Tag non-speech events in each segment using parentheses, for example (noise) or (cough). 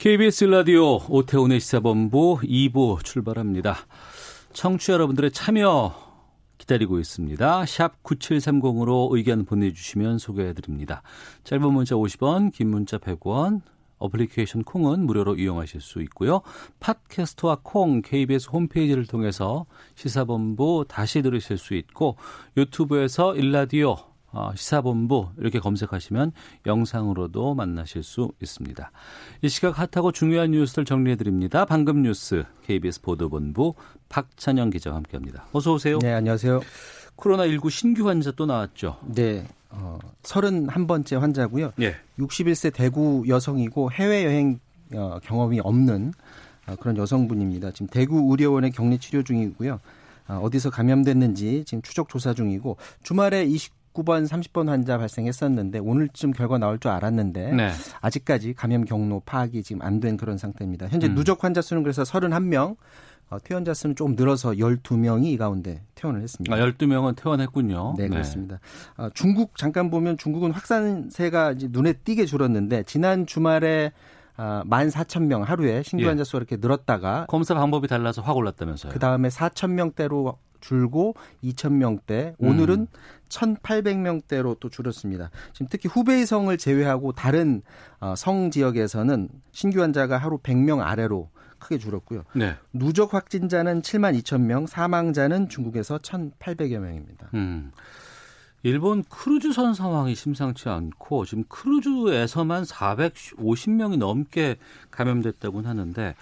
KBS 라디오 오태훈의 시사본부 2부 출발합니다. 청취자 여러분들의 참여 기다리고 있습니다. 샵 9730으로 의견 보내주시면 소개해드립니다. 짧은 문자 50원, 긴 문자 100원, 어플리케이션 콩은 무료로 이용하실 수 있고요. 팟캐스트와 콩 KBS 홈페이지를 통해서 시사본부 다시 들으실 수 있고 유튜브에서 일라디오 어, 시사본부 이렇게 검색하시면 영상으로도 만나실 수 있습니다. 이 시각 핫하고 중요한 뉴스들 정리해 드립니다. 방금 뉴스 KBS 보도본부 박찬영 기자와 함께합니다. 어서 오세요. 네, 안녕하세요. 코로나19 신규 환자 또 나왔죠. 네, 어, 31번째 환자고요. 예. 61세 대구 여성이고 해외 여행 어, 경험이 없는 어, 그런 여성분입니다. 지금 대구 의료원에 격리 치료 중이고요. 어, 어디서 감염됐는지 지금 추적 조사 중이고 주말에 29 번, 30번 환자 발생했었는데 오늘쯤 결과 나올 줄 알았는데 네. 아직까지 감염 경로 파악이 지금 안 된 그런 상태입니다. 현재 음. 누적 환자 수는 그래서 31명, 어, 퇴원자 수는 조금 늘어서 12명이 이 가운데 퇴원을 했습니다. 아, 12명은 퇴원했군요. 네, 그렇습니다. 어, 중국 잠깐 보면 중국은 확산세가 눈에 띄게 줄었는데 지난 주말에 아, 14,000명 하루에 신규 예. 환자 수가 이렇게 늘었다가 검사 방법이 달라서 확 올랐다면서요. 그 다음에 4,000명대로 줄고 2,000명대, 오늘은 음. 1,800명대로 또 줄었습니다. 지금 특히 후베이성을 제외하고 다른 어, 성 지역에서는 신규 환자가 하루 100명 아래로 크게 줄었고요. 네. 누적 확진자는 7만 2천 명, 사망자는 중국에서 1,800여 명입니다. 음. 일본 크루즈선 상황이 심상치 않고 지금 크루즈에서만 450명이 넘게 감염됐다고 하는데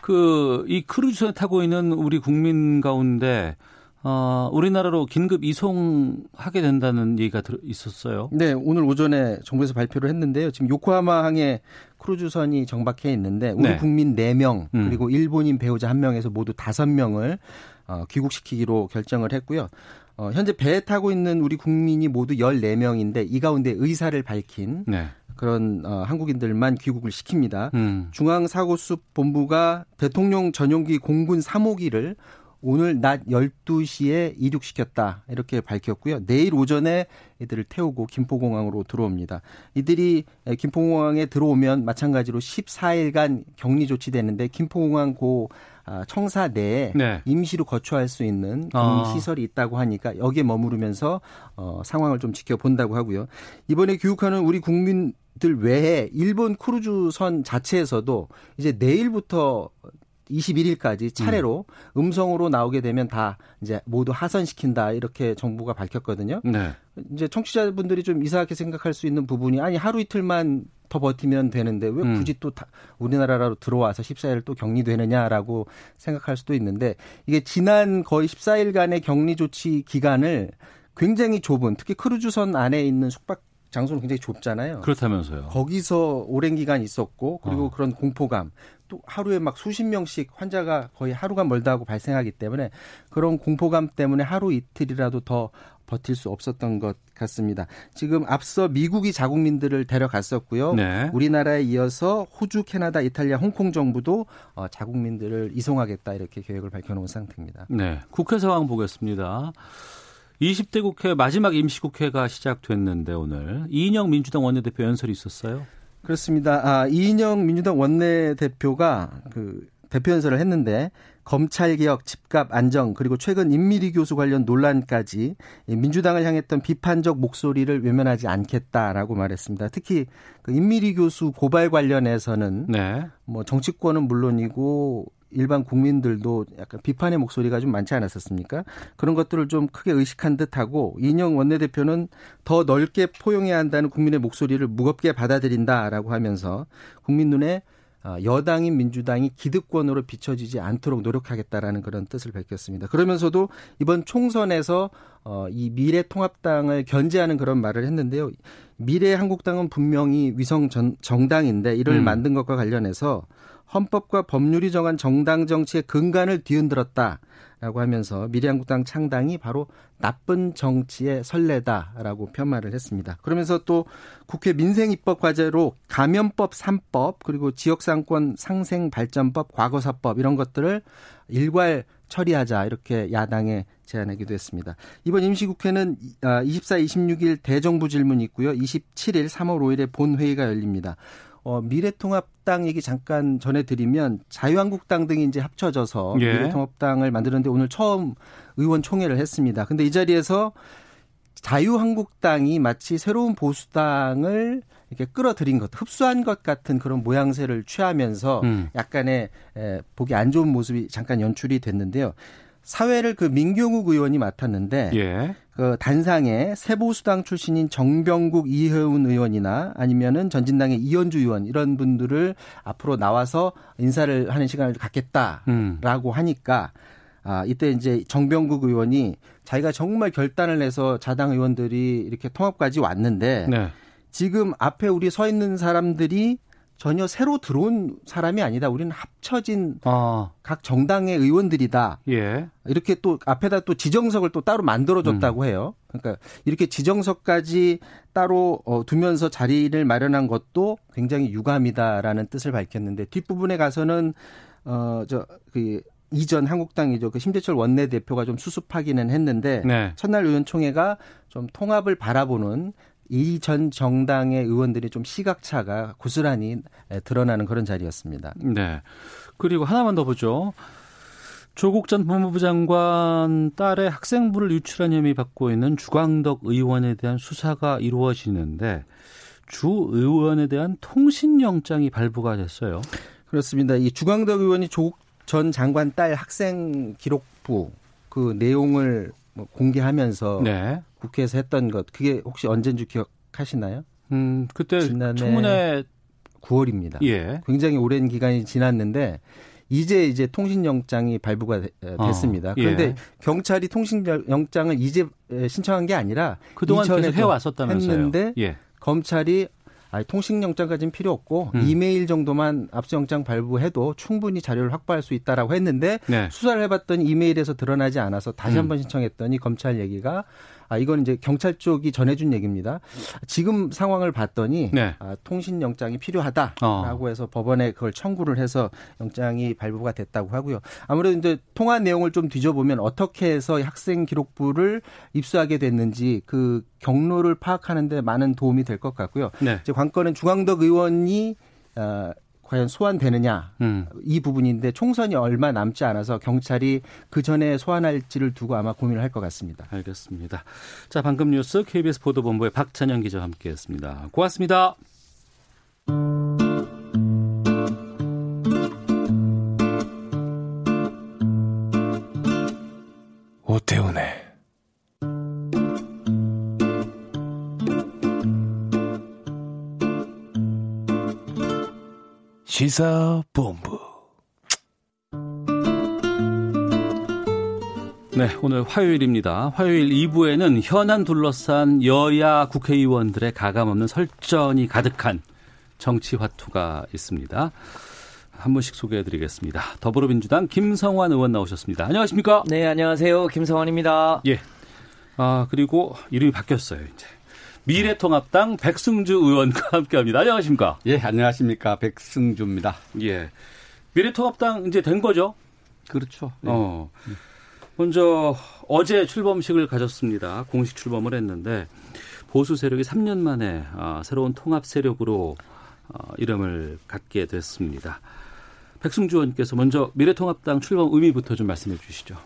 그 이 크루즈선 타고 있는 우리 국민 가운데 어 우리나라로 긴급 이송하게 된다는 얘기가 들, 있었어요. 네, 오늘 오전에 정부에서 발표를 했는데요. 지금 요코하마항에 크루즈선이 정박해 있는데 우리 네. 국민 4명 음. 그리고 일본인 배우자 1명에서 모두 5명을 어, 귀국시키기로 결정을 했고요. 어, 현재 배에 타고 있는 우리 국민이 모두 14명인데 이 가운데 의사를 밝힌 네. 그런 어, 한국인들만 귀국을 시킵니다. 음. 중앙사고수습 본부가 대통령 전용기 공군 3호기를 오늘 낮 12시에 이륙시켰다. 이렇게 밝혔고요. 내일 오전에 이들을 태우고 김포공항으로 들어옵니다. 이들이 김포공항에 들어오면 마찬가지로 14일간 격리 조치되는데 김포공항 고 아, 청사 내에 네. 임시로 거처할 수 있는 아. 격리 시설이 있다고 하니까 여기에 머무르면서 어, 상황을 좀 지켜본다고 하고요. 이번에 귀국하는 우리 국민들 외에 일본 크루즈선 자체에서도 이제 내일부터 21일까지 차례로 음. 성으로 나오게 되면 다 이제 모두 하선시킨다 이렇게 정부가 밝혔거든요. 네. 이제 청취자분들이 좀 이상하게 생각할 수 있는 부분이 아니 하루 이틀만 더 버티면 되는데 왜 음. 굳이 또다 우리나라로 들어와서 14일 또 격리되느냐라고 생각할 수도 있는데 이게 지난 거의 14일간의 격리 조치 기간을 굉장히 좁은 특히 크루즈선 안에 있는 숙박 장소는 굉장히 좁잖아요. 그렇다면서요. 거기서 오랜 기간 있었고 그리고 어. 그런 공포감 또 하루에 막 수십 명씩 환자가 거의 하루가 멀다 하고 발생하기 때문에 그런 공포감 때문에 하루 이틀이라도 더 버틸 수 없었던 것 같습니다. 지금 앞서 미국이 자국민들을 데려갔었고요. 네. 우리나라에 이어서 호주, 캐나다, 이탈리아, 홍콩 정부도 어, 자국민들을 이송하겠다 이렇게 계획을 밝혀놓은 상태입니다. 네. 국회 상황 보겠습니다. 20대 국회 마지막 임시국회가 시작됐는데 오늘 이인영 민주당 원내대표 연설이 있었어요. 그렇습니다. 아, 이인영 민주당 원내대표가 그 대표 연설을 했는데 검찰 개혁, 집값 안정 그리고 최근 임미리 교수 관련 논란까지 이 민주당을 향했던 비판적 목소리를 외면하지 않겠다라고 말했습니다. 특히 그 임미리 교수 고발 관련해서는 네. 뭐 정치권은 물론이고 일반 국민들도 약간 비판의 목소리가 좀 많지 않았었습니까? 그런 것들을 좀 크게 의식한 듯하고 이인영 원내대표는 더 넓게 포용해야 한다는 국민의 목소리를 무겁게 받아들인다라고 하면서 국민 눈에 어, 여당인 민주당이 기득권으로 비춰지지 않도록 노력하겠다라는 그런 뜻을 밝혔습니다. 그러면서도 이번 총선에서 어, 이 미래통합당을 견제하는 그런 말을 했는데요. 미래한국당은 분명히 위성 전, 정당인데 이를 음. 만든 것과 관련해서 헌법과 법률이 정한 정당 정치의 근간을 뒤흔들었다. 라고 하면서 미래한국당 창당이 바로 나쁜 정치의 선례다라고 폄하를 했습니다. 그러면서 또 국회 민생 입법 과제로 감염법 3법 그리고 지역상권 상생 발전법 과거사법 이런 것들을 일괄 처리하자 이렇게 야당에 제안하기도 했습니다. 이번 임시국회는 24, 26일 대정부 질문이 있고요. 27일 3월 5일에 본회의가 열립니다. 어, 미래통합당 얘기 잠깐 전해드리면 자유한국당 등이 이제 합쳐져서 예. 미래통합당을 만드는데 오늘 처음 의원총회를 했습니다. 근데 이 자리에서 자유한국당이 마치 새로운 보수당을 이렇게 끌어들인 것, 흡수한 것 같은 그런 모양새를 취하면서 음. 약간의 에, 보기 안 좋은 모습이 잠깐 연출이 됐는데요. 사회를 그 민경욱 의원이 맡았는데 예. 그 단상에 새보수당 출신인 정병국 이혜훈 의원이나 아니면은 전진당의 이현주 의원 이런 분들을 앞으로 나와서 인사를 하는 시간을 갖겠다라고 음. 하니까 아, 이때 이제 정병국 의원이 자기가 정말 결단을 해서 자당 의원들이 이렇게 통합까지 왔는데 네. 지금 앞에 우리 서 있는 사람들이 전혀 새로 들어온 사람이 아니다. 우리는 합쳐진 아. 각 정당의 의원들이다. 예. 이렇게 또 앞에다 또 지정석을 또 따로 만들어줬다고 음. 해요. 그러니까 이렇게 지정석까지 따로 어, 두면서 자리를 마련한 것도 굉장히 유감이다라는 뜻을 밝혔는데 뒷부분에 가서는 어저그 이전 한국당이죠. 그 심재철 원내대표가 좀 수습하기는 했는데 네. 첫날 의원총회가 좀 통합을 바라보는 이 전 정당의 의원들이 좀 시각차가 고스란히 드러나는 그런 자리였습니다. 네. 그리고 하나만 더 보죠. 조국 전 법무부 장관 딸의 학생부를 유출한 혐의 받고 있는 주광덕 의원에 대한 수사가 이루어지는데 주 의원에 대한 통신영장이 발부가 됐어요. 그렇습니다. 이 주광덕 의원이 조국 전 장관 딸 학생 기록부 그 내용을 뭐 공개하면서 네. 국회에서 했던 것 그게 혹시 언제인지 기억하시나요? 음 그때 지난해 청문회 9월입니다. 예. 굉장히 오랜 기간이 지났는데 이제 이제 통신영장이 발부가 어, 됐습니다. 어, 예. 그런데 경찰이 통신영장을 이제 신청한 게 아니라 그동안 계속 해왔었다면서요. 했는데 예. 검찰이 아니, 통신영장까지는 필요 없고 음. 이메일 정도만 압수영장 발부해도 충분히 자료를 확보할 수 있다라고 했는데 네. 수사를 해봤더니 이메일에서 드러나지 않아서 다시 음. 한번 신청했더니 검찰 얘기가 아 이건 이제 경찰 쪽이 전해준 얘기입니다. 지금 상황을 봤더니 네. 아, 통신 영장이 필요하다라고 어. 해서 법원에 그걸 청구를 해서 영장이 발부가 됐다고 하고요. 아무래도 이제 통화 내용을 좀 뒤져보면 어떻게 해서 학생 기록부를 입수하게 됐는지 그 경로를 파악하는데 많은 도움이 될 것 같고요. 네. 이제 관건은 중앙덕 의원이 어, 과연 소환되느냐 음. 이 부분인데 총선이 얼마 남지 않아서 경찰이 그 전에 소환할지를 두고 아마 고민을 할 것 같습니다. 알겠습니다. 자 방금 뉴스 KBS 보도본부의 박찬영 기자와 함께했습니다. 고맙습니다. 오태훈의 시사본부. 네, 오늘 화요일입니다. 화요일 2부에는 현안 둘러싼 여야 국회의원들의 가감없는 설전이 가득한 정치 화투가 있습니다. 한 분씩 소개해 드리겠습니다. 더불어민주당 김성환 의원 나오셨습니다. 안녕하십니까? 네, 안녕하세요. 김성환입니다. 예. 아, 그리고 이름이 바뀌었어요, 이제. 미래통합당 백승주 의원과 (laughs) 함께합니다. 안녕하십니까? 예, 안녕하십니까? 백승주입니다. 예. 미래통합당 이제 된 거죠? 그렇죠. 네. 어. 먼저 어제 출범식을 가졌습니다. 공식 출범을 했는데 보수 세력이 3년 만에 아, 새로운 통합 세력으로 어, 이름을 갖게 됐습니다. 백승주 의원께서 먼저 미래통합당 출범 의미부터 좀 말씀해 주시죠.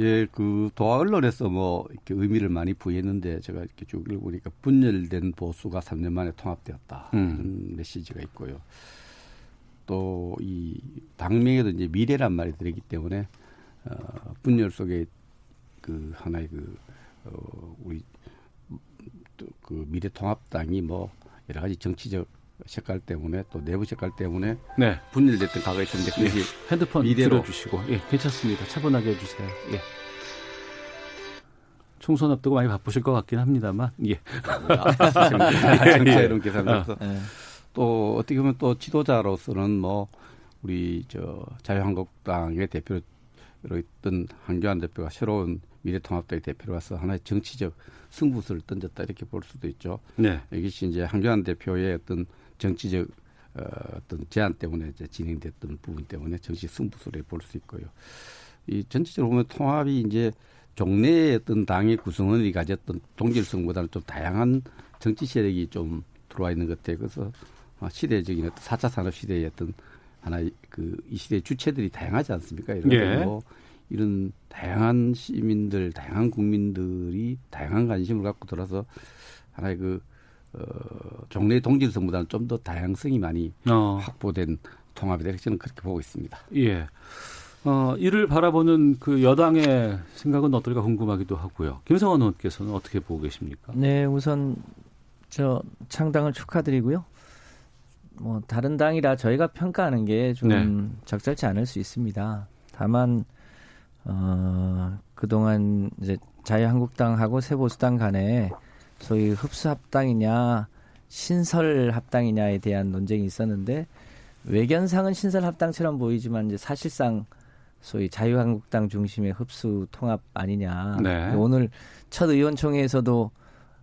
예, 그 도화 언론에서 뭐 이렇게 의미를 많이 부여했는데 제가 이렇게 쭉 읽어보니까 분열된 보수가 3년 만에 통합되었다. 음. 이런 메시지가 있고요. 또 이 당명에도 이제 미래란 말이 들어있기 때문에 어, 분열 속에 그 하나의 그 어, 우리 그 미래통합당이 뭐 여러 가지 정치적 색깔 때문에 또 내부 색깔 때문에 네. 분열됐던 과거가 있었는데 그것이 예. 핸드폰 미래로 들어주시고 예, 괜찮습니다. 차분하게 해주세요. 예. 총선 앞두고 많이 바쁘실 것 같긴 합니다만 예. 정치이론 계산으로서 어. 또 어떻게 보면 또 지도자로서는 뭐 우리 저 자유한국당의 대표로 있던 한교안 대표가 새로운 미래통합당의 대표로서 하나의 정치적 승부수를 던졌다 이렇게 볼 수도 있죠. 네. 이것이 이제 한교안 대표의 어떤 정치적 어, 어떤 제안 때문에 이제 진행됐던 부분 때문에 정치 승부수를 볼 수 있고요. 이 전체적으로 보면 통합이 이제 종래의 어떤 당의 구성원이 가졌던 동질성보다는 좀 다양한 정치 세력이 좀 들어와 있는 것 같아요. 그래서 시대적인 어떤 4차 산업 시대의 어떤 하나의 그 이 시대의 주체들이 다양하지 않습니까? 이런 예. 뭐 이런 다양한 시민들, 다양한 국민들이 다양한 관심을 갖고 들어서 하나의 그 어, 종래 동질성보다는 좀 더 다양성이 많이 어. 확보된 통합이다. 저는 그렇게 보고 있습니다. 예. 어, 이를 바라보는 그 여당의 생각은 어떨까 궁금하기도 하고요. 김성원 의원께서는 어떻게 보고 계십니까? 네, 우선 저 창당을 축하드리고요. 뭐 다른 당이라 저희가 평가하는 게좀 네. 적절치 않을 수 있습니다. 다만 어, 그동안 이제 자유한국당하고 새보수당 간에 소위 흡수합당이냐 신설합당이냐에 대한 논쟁이 있었는데 외견상은 신설합당처럼 보이지만 이제 사실상 소위 자유한국당 중심의 흡수 통합 아니냐. 네. 오늘 첫 의원총회에서도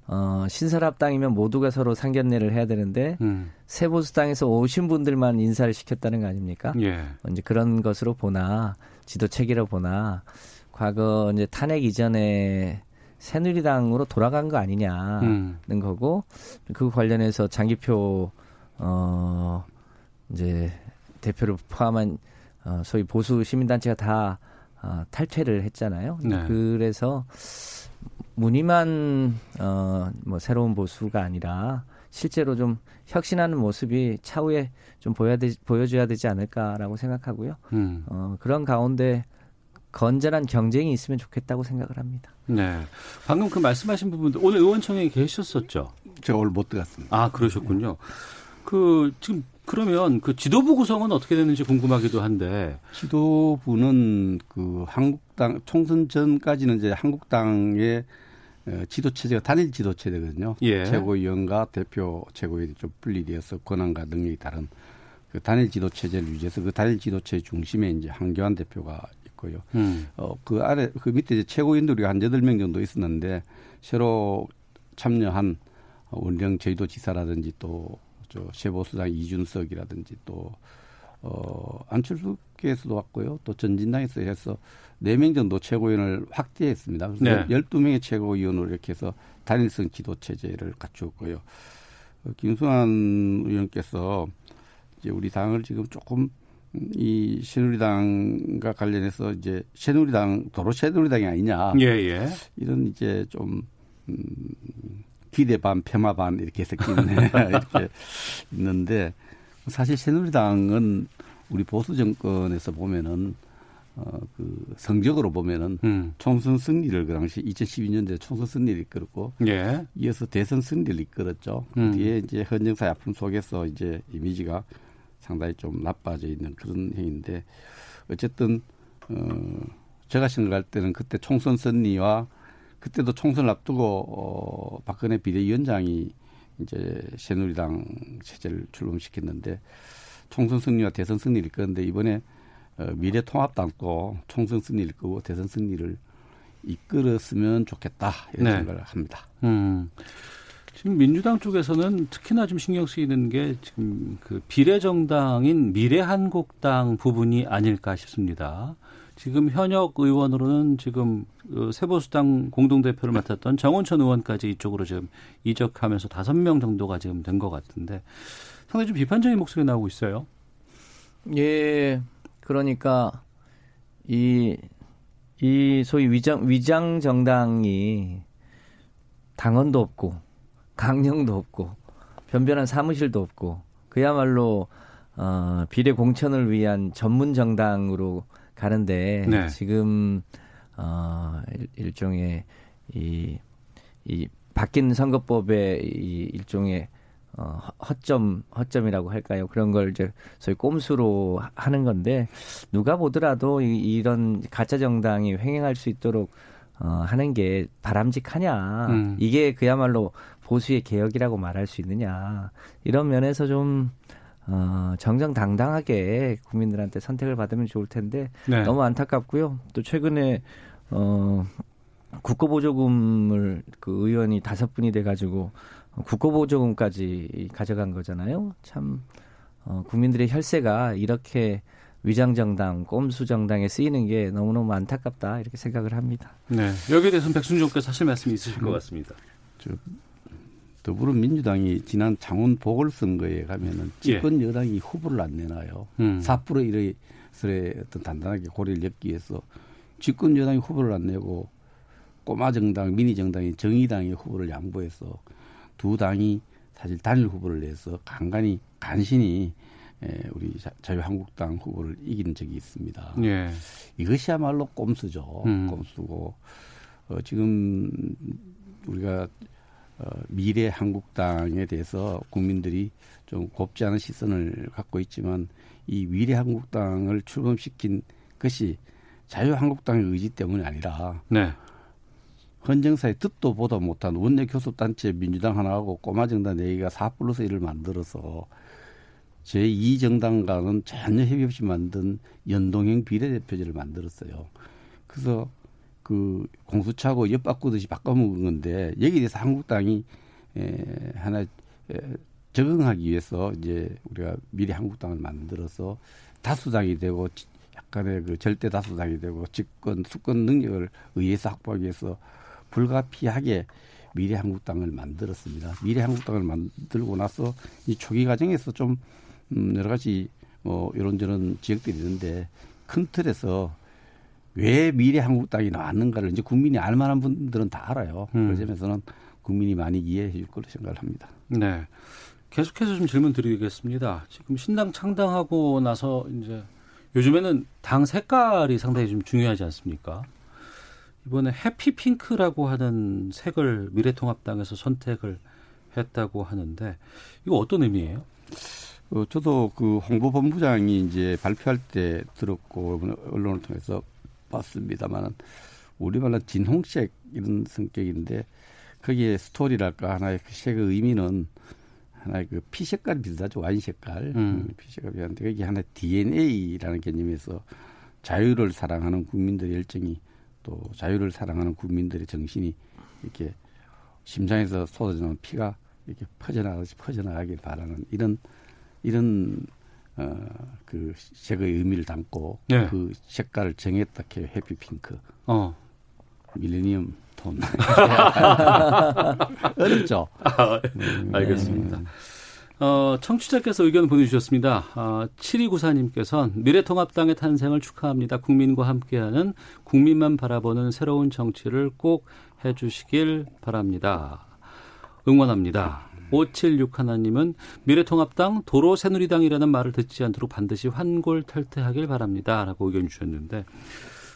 어, 신설합당이면 모두가 서로 상견례를 해야 되는데 음. 새보수당에서 오신 분들만 인사를 시켰다는 거 아닙니까? 예. 이제 그런 것으로 보나 지도 체계로 보나 과거 이제 탄핵 이전에 새누리당으로 돌아간 거 아니냐는 음. 거고 그 관련해서 장기표 어 이제 대표를 포함한 어 소위 보수 시민단체가 다 어, 탈퇴를 했잖아요. 네. 그래서 무늬만 어 뭐 새로운 보수가 아니라 실제로 좀 혁신하는 모습이 차후에 좀 보여야 되, 보여줘야 되지 않을까라고 생각하고요. 음. 어, 그런 가운데 건전한 경쟁이 있으면 좋겠다고 생각을 합니다. 네. 방금 그 말씀하신 부분도 오늘 의원총회에 계셨었죠? 제가 오늘 못 들어갔습니다. 아, 그러셨군요. 그 지금 그러면 그 지도부 구성은 어떻게 되는지 궁금하기도 한데 지도부는 그 한국당 총선 전까지는 이제 한국당의 어, 지도 체제가 단일 지도 체제거든요. 예. 최고위원과 대표 최고위원이 좀 분리되어서 권한과 능력이 다른 그 단일 지도 체제를 유지해서 그 단일 지도 체 중심에 이제 한교안 대표가 있고요. 음. 어, 그 아래 그 밑에 이제 최고위원들이 한 여덟 명 정도 있었는데 새로 참여한 원령 제주도 지사라든지 또저 세보수당 이준석이라든지 또 어, 안철수께서도 왔고요. 또 전진당에서 해서 4명 정도 최고위원을 확대했습니다. 그래서 네. 12명의 최고위원으로 이렇게 해서 단일성 지도 체제를 갖추었고요. 어, 김수환 의원께서 이제 우리 당을 지금 조금 이 새누리당과 관련해서 이제 새누리당 도로 새누리당이 아니냐 예, 예. 이런 이제 좀 음, 기대 반 폐마 반 이렇게 섞이는 (laughs) 이렇게 있는데 사실 새누리당은 우리 보수 정권에서 보면은 어, 그 성적으로 보면은 음. 총선 승리를 그 당시 2012년도에 총선 승리를 이끌었고 예. 이어서 대선 승리를 이끌었죠. 그 음. 뒤에 이제 헌정사의 아픔 속에서 이제 이미지가 상당히 좀 나빠져 있는 그런 행위인데 어쨌든 어, 제가 생각할 때는 그때 총선 승리와 그때도 총선을 앞두고 어, 박근혜 비대위원장이 이제 새누리당 체제를 출범시켰는데 총선 승리와 대선 승리를 이끌었는데 이번에 어, 미래통합당도 총선 승리를 이끌고 대선 승리를 이끌었으면 좋겠다 이런 네. 생각을 합니다. 음. 지금 민주당 쪽에서는 특히나 좀 신경 쓰이는 게 지금 그 비례정당인 미래한국당 부분이 아닐까 싶습니다. 지금 현역 의원으로는 지금 그 세보수당 공동대표를 맡았던 정원천 의원까지 이쪽으로 지금 이적하면서 다섯 명 정도가 지금 된 것 같은데 상당히 좀 비판적인 목소리 나오고 있어요. 예, 그러니까 이, 이 소위 위장, 위장 정당이 당원도 없고 강령도 없고 변변한 사무실도 없고 그야말로 어, 비례 공천을 위한 전문 정당으로 가는데 네. 지금 어, 일, 종의 이, 이 바뀐 선거법의 이 일종의 어, 허점, 허점이라고 할까요? 그런 걸 이제 소위 꼼수로 하는 건데, 누가 보더라도 이, 이런 가짜 정당이 횡행할 수 있도록 어, 하는 게 바람직하냐. 음. 이게 그야말로 보수의 개혁이라고 말할 수 있느냐 이런 면에서 좀 어, 정정당당하게 국민들한테 선택을 받으면 좋을 텐데 네. 너무 안타깝고요. 또 최근에 어, 국고보조금을 그 의원이 다섯 분이 돼가지고 국고보조금까지 가져간 거잖아요. 참 어, 국민들의 혈세가 이렇게 위장 정당, 꼼수 정당에 쓰이는 게 너무너무 안타깝다 이렇게 생각을 합니다. 네, 여기에 대해서는 백순종께서 하실 말씀이 있으실 것 같습니다. 저, 더불어민주당이 지난 창원 보궐선거에 가면은 집권 예. 여당이 후보를 안 내놔요. 음. 4% 이래서의 어떤 단단하게 고리를 엮기 위해서 집권 여당이 후보를 안 내고 꼬마 정당, 미니 정당이 정의당이 후보를 양보해서 두 당이 사실 단일 후보를 내서 간간히 간신히 예, 우리 자유한국당 후보를 이긴 적이 있습니다. 예. 이것이야말로 꼼수죠. 음. 꼼수고 어, 지금 우리가 어, 미래 한국당에 대해서 국민들이 좀 곱지 않은 시선을 갖고 있지만 이 미래 한국당을 출범시킨 것이 자유한국당의 의지 때문이 아니라 네. 헌정사에 듣도 보도 못한 원내 교섭단체 민주당 하나하고 꼬마정당 네개가 4 플러스 1을 만들어서 제2정당과는 전혀 협의 없이 만든 연동형 비례대표제를 만들었어요. 그래서 그 공수처하고 엿바꾸듯이 바꿔먹은 건데 여기에 대해서 한국당이 에, 하나 에, 적응하기 위해서 이제 우리가 미래 한국당을 만들어서 다수당이 되고 약간의 그 절대 다수당이 되고 집권 수권 능력을 의해서 확보하기 위해서 불가피하게 미래 한국당을 만들었습니다. 미래 한국당을 만들고 나서 이 초기 과정에서 좀 음, 여러 가지 뭐 이런저런 지역들이 있는데 큰 틀에서 왜 미래 한국당이 나왔는가를 이제 국민이 알 만한 분들은 다 알아요. 음. 그 점에서는 국민이 많이 이해해 줄 거로 생각을 합니다. 네. 계속해서 좀 질문 드리겠습니다. 지금 신당 창당하고 나서 이제 요즘에는 당 색깔이 상당히 좀 중요하지 않습니까? 이번에 해피핑크라고 하는 색을 미래통합당에서 선택을 했다고 하는데 이거 어떤 의미예요? 어, 저도 그 홍보본부장이 이제 발표할 때 들었고 언론을 통해서 봤습니다만은 우리말로 진홍색 이런 성격인데 거기에 스토리랄까 하나의 그 색의 의미는 하나의 그 피 색깔 비슷하죠 와인 색깔 음. 피 색깔 비슷한데 거기 하나 DNA라는 개념에서 자유를 사랑하는 국민들의 열정이 또 자유를 사랑하는 국민들의 정신이 이렇게 심장에서 쏟아지는 피가 이렇게 퍼져나가듯이 퍼져나가길 바라는 이런 이런 어그 색의 의미를 담고 네. 그 색깔을 정했다 해요 해피핑크. 어. 밀레니엄 톤. (laughs) (laughs) 어렵죠. 아, 알겠습니다. 음. 어, 청취자께서 의견 보내주셨습니다. 아, 7294님께서는 미래통합당의 탄생을 축하합니다. 국민과 함께하는 국민만 바라보는 새로운 정치를 꼭 해주시길 바랍니다. 응원합니다. 576 하나님은 미래통합당 도로 새누리당이라는 말을 듣지 않도록 반드시 환골 탈퇴하길 바랍니다. 라고 의견 주셨는데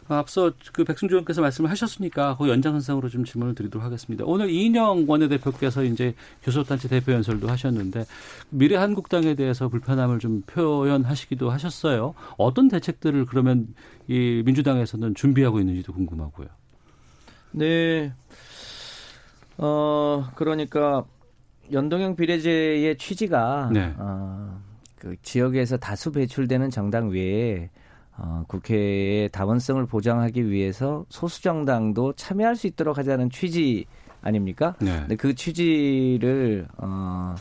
앞서 그 백승주 의원께서 말씀을 하셨으니까 그 연장선상으로 좀 질문을 드리도록 하겠습니다. 오늘 이인영 원내대표께서 이제 교섭단체 대표 연설도 하셨는데 미래한국당에 대해서 불편함을 좀 표현하시기도 하셨어요. 어떤 대책들을 그러면 이 민주당에서는 준비하고 있는지도 궁금하고요. 네. 어, 그러니까 연동형 비례제의 취지가 네. 어, 그 지역에서 다수 배출되는 정당 외에 어, 국회의 다원성을 보장하기 위해서 소수 정당도 참여할 수 있도록 하자는 취지 아닙니까? 네. 근데 그 취지를 어,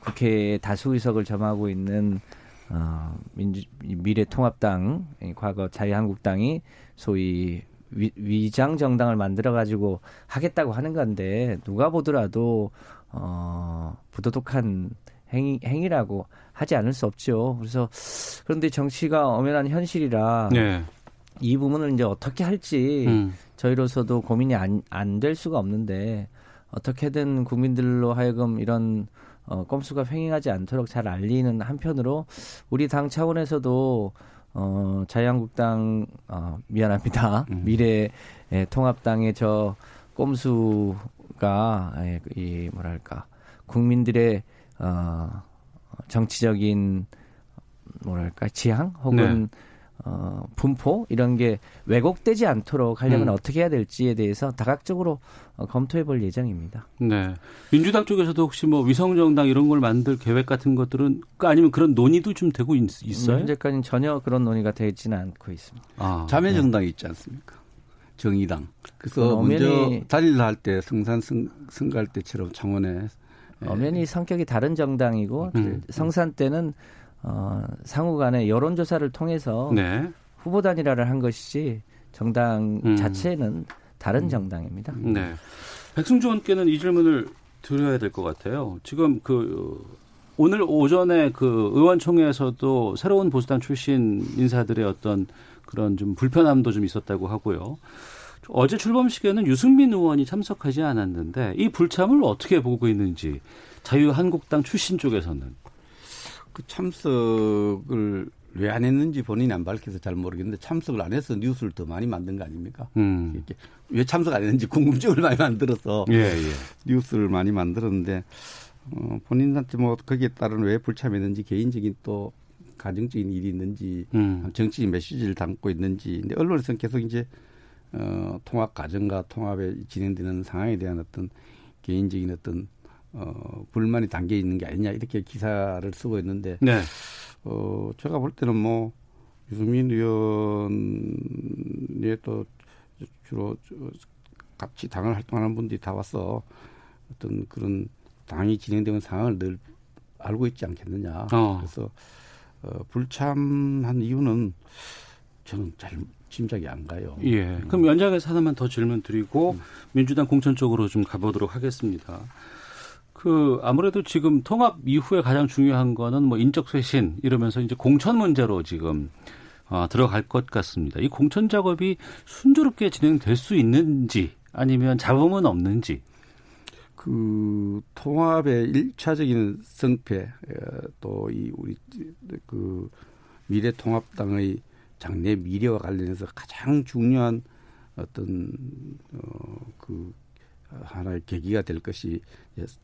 국회의 다수 의석을 점하고 있는 어, 민주 미래통합당 과거 자유한국당이 소위 위, 위장 정당을 만들어 가지고 하겠다고 하는 건데 누가 보더라도 어, 부도덕한 행위, 행위라고 하지 않을 수 없죠. 그래서 그런데 정치가 엄연한 현실이라 네. 이 부분을 이제 어떻게 할지 음. 저희로서도 고민이 안 안 될 수가 없는데 어떻게든 국민들로 하여금 이런 어, 꼼수가 횡행하지 않도록 잘 알리는 한편으로 우리 당 차원에서도 어, 자유한국당 어, 미안합니다. 음. 미래 예, 통합당의 저 꼼수 가 예, 이 뭐랄까 국민들의 어 정치적인 뭐랄까 지향 혹은 네. 어, 분포 이런 게 왜곡되지 않도록 하려면 음. 어떻게 해야 될지에 대해서 다각적으로 어, 검토해 볼 예정입니다. 네. 민주당 쪽에서도 혹시 뭐 위성정당 이런 걸 만들 계획 같은 것들은 그 아니면 그런 논의도 좀 되고 있, 어요 현재까지는 전혀 그런 논의가 되지는 않고 있습니다. 아, 자매정당이 네. 있지 않습니까? 정의당. 그래서 먼저 단일을 할때 성산 승, 승갈 때처럼 청원에 엄연히 성격이 다른 정당이고 음. 성산 때는 어, 상호 간의 여론조사를 통해서 네. 후보 단일화를 한 것이지 정당 음. 자체는 다른 음. 정당입니다. 네. 백승주 의원께는 이 질문을 드려야 될 것 같아요. 지금 그 오늘 오전에 그 의원총회에서도 새로운 보수당 출신 인사들의 어떤 그런 좀 불편함도 좀 있었다고 하고요. 어제 출범식에는 유승민 의원이 참석하지 않았는데 이 불참을 어떻게 보고 있는지 자유한국당 출신 쪽에서는 그 참석을 왜 안 했는지 본인이 안 밝혀서 잘 모르겠는데 참석을 안 해서 뉴스를 더 많이 만든 거 아닙니까? 음. 이렇게 왜 참석 안 했는지 궁금증을 많이 만들어서 예, 예. 뉴스를 많이 만들었는데 어, 본인한테 뭐 거기에 따른 왜 불참했는지 개인적인 또 가정적인 일이 있는지 음. 정치적 메시지를 담고 있는지 근데 언론에서는 계속 이제 어, 통합 과정과 통합에 진행되는 상황에 대한 어떤 개인적인 어떤 어, 불만이 담겨 있는 게 아니냐 이렇게 기사를 쓰고 있는데 네. 어, 제가 볼 때는 뭐 유승민 의원이 또 주로 같이 당을 활동하는 분들이 다 와서 어떤 그런 당이 진행되는 상황을 늘 알고 있지 않겠느냐. 어. 그래서 어, 불참한 이유는 저는 잘 짐작이 안 가요. 예. 그럼 연장해서 하나만 더 질문 드리고 음. 민주당 공천 쪽으로 좀 가보도록 하겠습니다. 그 아무래도 지금 통합 이후에 가장 중요한 거는 뭐 인적 쇄신 이러면서 이제 공천 문제로 지금 어, 들어갈 것 같습니다. 이 공천 작업이 순조롭게 진행될 수 있는지 아니면 잡음은 없는지. 그 통합의 일차적인 성패 또 이 우리 그 미래통합당의 장래 미래와 관련해서 가장 중요한 어떤 어그 하나의 계기가 될 것이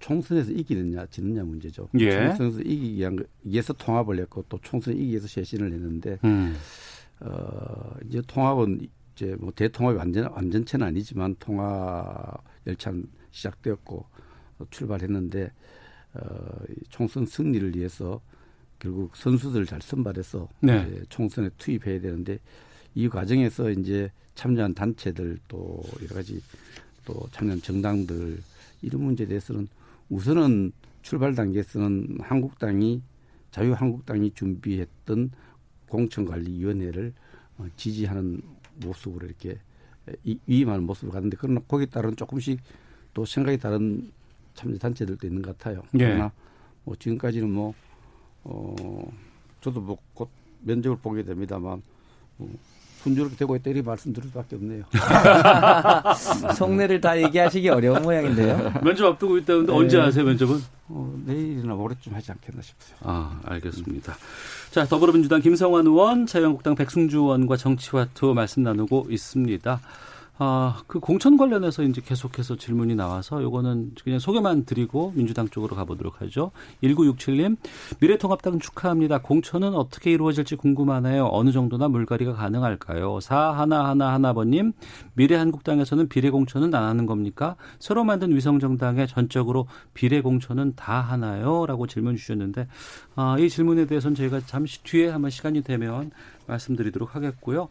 총선에서 이기느냐 지느냐 문제죠. 예. 총선에서 이기기 위해서 통합을 했고 또 총선 이기기 위해서 쇄신을 했는데 음. 어, 이제 통합은 이제 뭐 대통합이 완전 완전체는 아니지만 통합 열차는 시작되었고 출발했는데 어, 총선 승리를 위해서 결국 선수들 잘 선발해서 네. 총선에 투입해야 되는데 이 과정에서 이제 참여한 단체들 또 여러 가지 또 참여한 정당들 이런 문제에 대해서는 우선은 출발 단계에서는 한국당이 자유한국당이 준비했던 공천관리위원회를 어, 지지하는 모습으로 이렇게 위임하는 모습을 갔는데 그러나 거기에 따른 조금씩 또 생각이 다른 참여 단체들도 있는 것 같아요. 예. 그러나 뭐 지금까지는 뭐 어, 저도 뭐 곧 면접을 보게 됩니다만 뭐 순조롭게 되고 있다 이렇게 말씀드릴 수밖에 없네요. (laughs) 속내를 다 얘기하시기 어려운 모양인데요. 면접 앞두고 있다는데 네. 언제 하세요 면접은? 어, 내일이나 모레쯤 하지 않겠나 싶어요. 아 알겠습니다. 자 더불어민주당 김성환 의원, 자유한국당 백승주 의원과 정치와 투 말씀 나누고 있습니다. 아, 그 공천 관련해서 이제 계속해서 질문이 나와서 요거는 그냥 소개만 드리고 민주당 쪽으로 가보도록 하죠. 1967님, 미래통합당 축하합니다. 공천은 어떻게 이루어질지 궁금하네요. 어느 정도나 물갈이가 가능할까요? 4 하나 하나 하나번님, 미래한국당에서는 비례공천은 안 하는 겁니까? 새로 만든 위성정당에 전적으로 비례공천은 다 하나요? 라고 질문 주셨는데, 아, 이 질문에 대해서는 저희가 잠시 뒤에 한번 시간이 되면 말씀드리도록 하겠고요.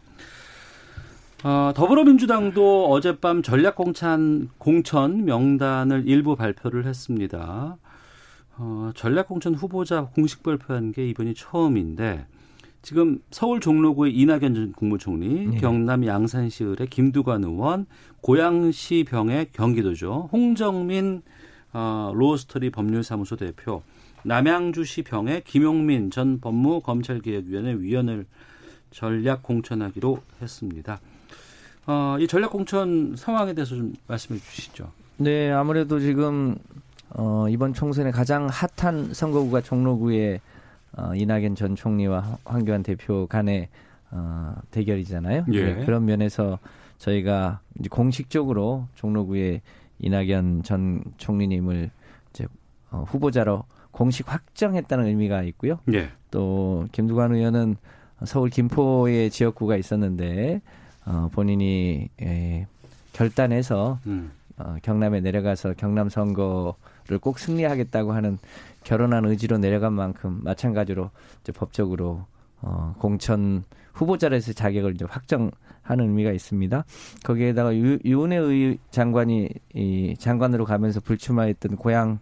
어, 더불어민주당도 어젯밤 전략 공천 공천 명단을 일부 발표를 했습니다. 어, 전략 공천 후보자 공식 발표한 게 이번이 처음인데 지금 서울 종로구의 이낙연 전 국무총리, 네. 경남 양산시 을의 김두관 의원, 고양시 병의 경기도죠. 홍정민 어, 로스터리 법률사무소 대표, 남양주시 병의 김용민 전 법무검찰개혁위원회 위원을 전략 공천하기로 했습니다. 어, 이 전략 공천 상황에 대해서 좀 말씀해 주시죠. 네, 아무래도 지금 어, 이번 총선에 가장 핫한 선거구가 종로구의 어, 이낙연 전 총리와 황교안 대표 간의 어, 대결이잖아요. 예. 네, 그런 면에서 저희가 이제 공식적으로 종로구의 이낙연 전 총리님을 이제 어, 후보자로 공식 확정했다는 의미가 있고요. 예. 또 김두관 의원은 서울 김포의 지역구가 있었는데 어, 본인이 에, 결단해서 음. 어, 경남에 내려가서 경남 선거를 꼭 승리하겠다고 하는 결혼한 의지로 내려간 만큼 마찬가지로 이제 법적으로 어, 공천 후보자로서 자격을 이제 확정하는 의미가 있습니다. 거기에다가 유, 윤회 의 장관이 이 장관으로 가면서 불출마했던 고향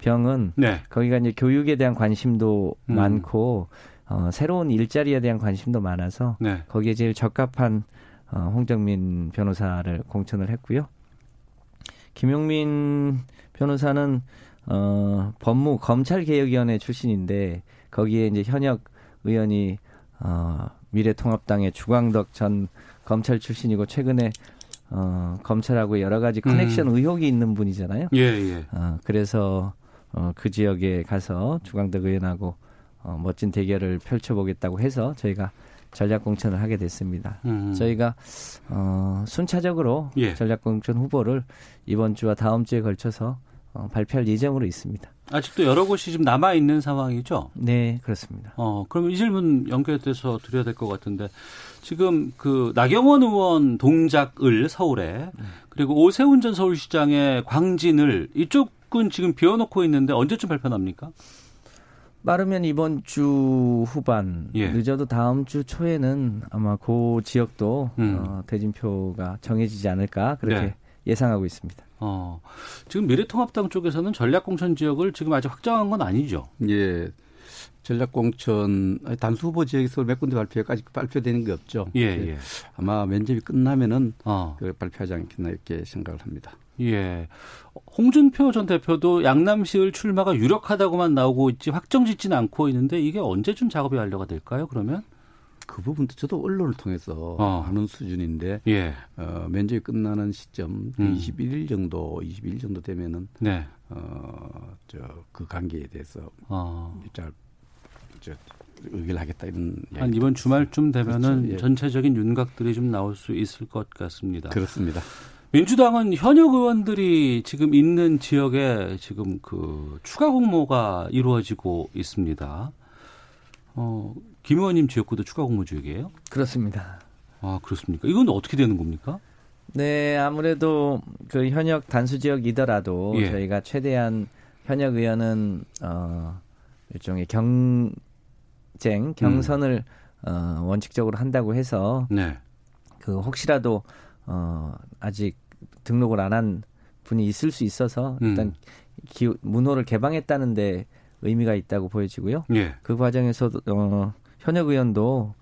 병은 네. 거기가 이제 교육에 대한 관심도 음. 많고 어, 새로운 일자리에 대한 관심도 많아서 네. 거기에 제일 적합한 어, 홍정민 변호사를 공천을 했고요. 김용민 변호사는 어, 법무 검찰개혁위원회 출신인데 거기에 이제 현역 의원이 어, 미래통합당의 주광덕 전 검찰 출신이고 최근에 어, 검찰하고 여러 가지 커넥션 음. 의혹이 있는 분이잖아요. 예, 예. 어, 그래서 어, 그 지역에 가서 주광덕 의원하고 어, 멋진 대결을 펼쳐보겠다고 해서 저희가 전략 공천을 하게 됐습니다. 음. 저희가 어, 순차적으로 예. 전략 공천 후보를 이번 주와 다음 주에 걸쳐서 어, 발표할 예정으로 있습니다. 아직도 여러 곳이 지금 남아 있는 상황이죠? 네, 그렇습니다. 어, 그럼 이 질문 연결돼서 드려야 될 것 같은데 지금 그 나경원 의원 동작을 서울에 그리고 오세훈 전 서울시장의 광진을 이쪽은 지금 비워놓고 있는데 언제쯤 발표 납니까? 빠르면 이번 주 후반, 예. 늦어도 다음 주 초에는 아마 그 지역도 음. 어, 대진표가 정해지지 않을까 그렇게 네. 예상하고 있습니다. 어, 지금 미래통합당 쪽에서는 전략공천 지역을 지금 아직 확정한 건 아니죠? 예. 전략공천 단수 후보 지역에서 몇 군데 발표까지 발표되는 게 없죠. 예, 예. 아마 면접이 끝나면은 어. 그 발표하지 않겠나 이렇게 생각을 합니다. 예. 홍준표 전 대표도 양남시을 출마가 유력하다고만 나오고 있지 확정 짓지는 않고 있는데 이게 언제쯤 작업이 완료가 될까요? 그러면? 그 부분도 저도 언론을 통해서 어. 하는 수준인데 예. 어, 면접이 끝나는 시점 음. 21일 정도 21일 정도 되면은 네. 어저 그 관계에 대해서 어. 저 의결 하겠다 이런 한 이번 주말쯤 되면은 그렇죠. 예. 전체적인 윤곽들이 좀 나올 수 있을 것 같습니다. 그렇습니다. 민주당은 현역 의원들이 지금 있는 지역에 지금 그 추가 공모가 이루어지고 있습니다. 어, 김 의원님 지역구도 추가 공모 지역이에요? 그렇습니다. 아, 그렇습니까? 이건 어떻게 되는 겁니까? 네, 아무래도 그 현역 단수 지역이더라도 예. 저희가 최대한 현역 의원은 어 일종의 경쟁 경선을 음. 어 원칙적으로 한다고 해서 네. 그 혹시라도 어 아직 등록을 안 한 분이 있을 수 있어서 음. 일단 기, 문호를 개방했다는데 의미가 있다고 보여지고요. 예. 그 과정에서 어, 현역 의원도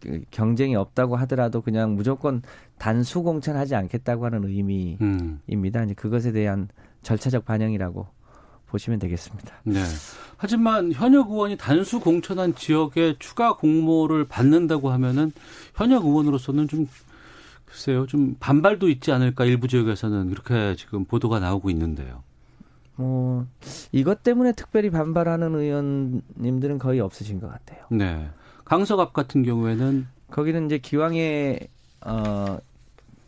그 경쟁이 없다고 하더라도 그냥 무조건 단수 공천하지 않겠다고 하는 의미입니다. 음. 이제 그것에 대한 절차적 반영이라고 보시면 되겠습니다. 네. 하지만 현역 의원이 단수 공천한 지역에 추가 공모를 받는다고 하면은 현역 의원으로서는 좀 글쎄요, 좀 반발도 있지 않을까 일부 지역에서는 이렇게 지금 보도가 나오고 있는데요. 뭐 이것 때문에 특별히 반발하는 의원님들은 거의 없으신 것 같아요. 네. 강서갑 같은 경우에는 거기는 이제 기왕에 어.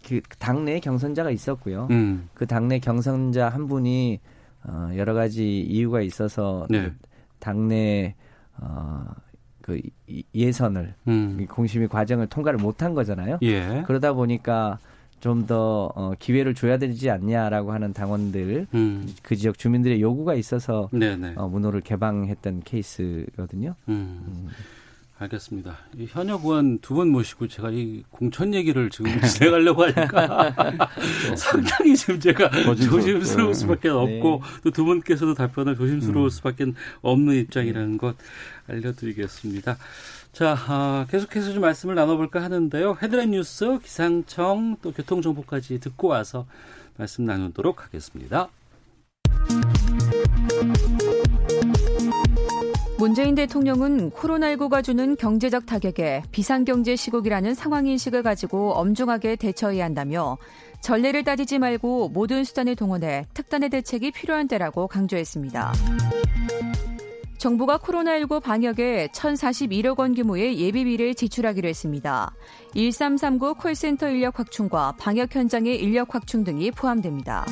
그 당내 경선자가 있었고요. 음. 그 당내 경선자 한 분이 어 여러 가지 이유가 있어서 네. 당내 어 그 예선을 음. 공심위 과정을 통과를 못한 거잖아요. 예. 그러다 보니까 좀더 어, 기회를 줘야 되지 않냐라고 하는 당원들 음. 그 지역 주민들의 요구가 있어서 네네. 어, 문호를 개방했던 케이스거든요. 음. 음. 알겠습니다. 이 현역 의원 두 분 모시고 제가 이 공천 얘기를 지금 (laughs) 진행하려고 하니까 (laughs) 상당히 지금 제가 조심스러울 수밖에 네. 없고 또두 분께서도 답변을 조심스러울 음. 수밖에 없는 입장이라는 것 알려드리겠습니다. 자, 아, 계속해서 좀 말씀을 나눠볼까 하는데요. 헤드라인 뉴스, 기상청, 또 교통정보까지 듣고 와서 말씀 나누도록 하겠습니다. 문재인 대통령은 코로나19가 주는 경제적 타격에 비상경제 시국이라는 상황인식을 가지고 엄중하게 대처해야 한다며 전례를 따지지 말고 모든 수단을 동원해 특단의 대책이 필요한 때라고 강조했습니다. 정부가 코로나19 방역에 1,041억 원 규모의 예비비를 지출하기로 했습니다. 1339 콜센터 인력 확충과 방역 현장의 인력 확충 등이 포함됩니다.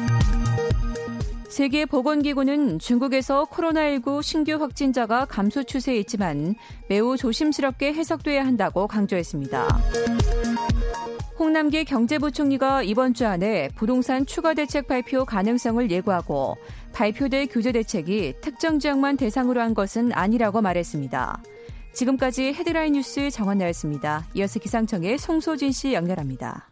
세계보건기구는 중국에서 코로나19 신규 확진자가 감소 추세에 있지만 매우 조심스럽게 해석돼야 한다고 강조했습니다. 홍남기 경제부총리가 이번 주 안에 부동산 추가 대책 발표 가능성을 예고하고 발표될 규제 대책이 특정 지역만 대상으로 한 것은 아니라고 말했습니다. 지금까지 헤드라인 뉴스 정원나였습니다. 이어서 기상청의 송소진 씨 연결합니다.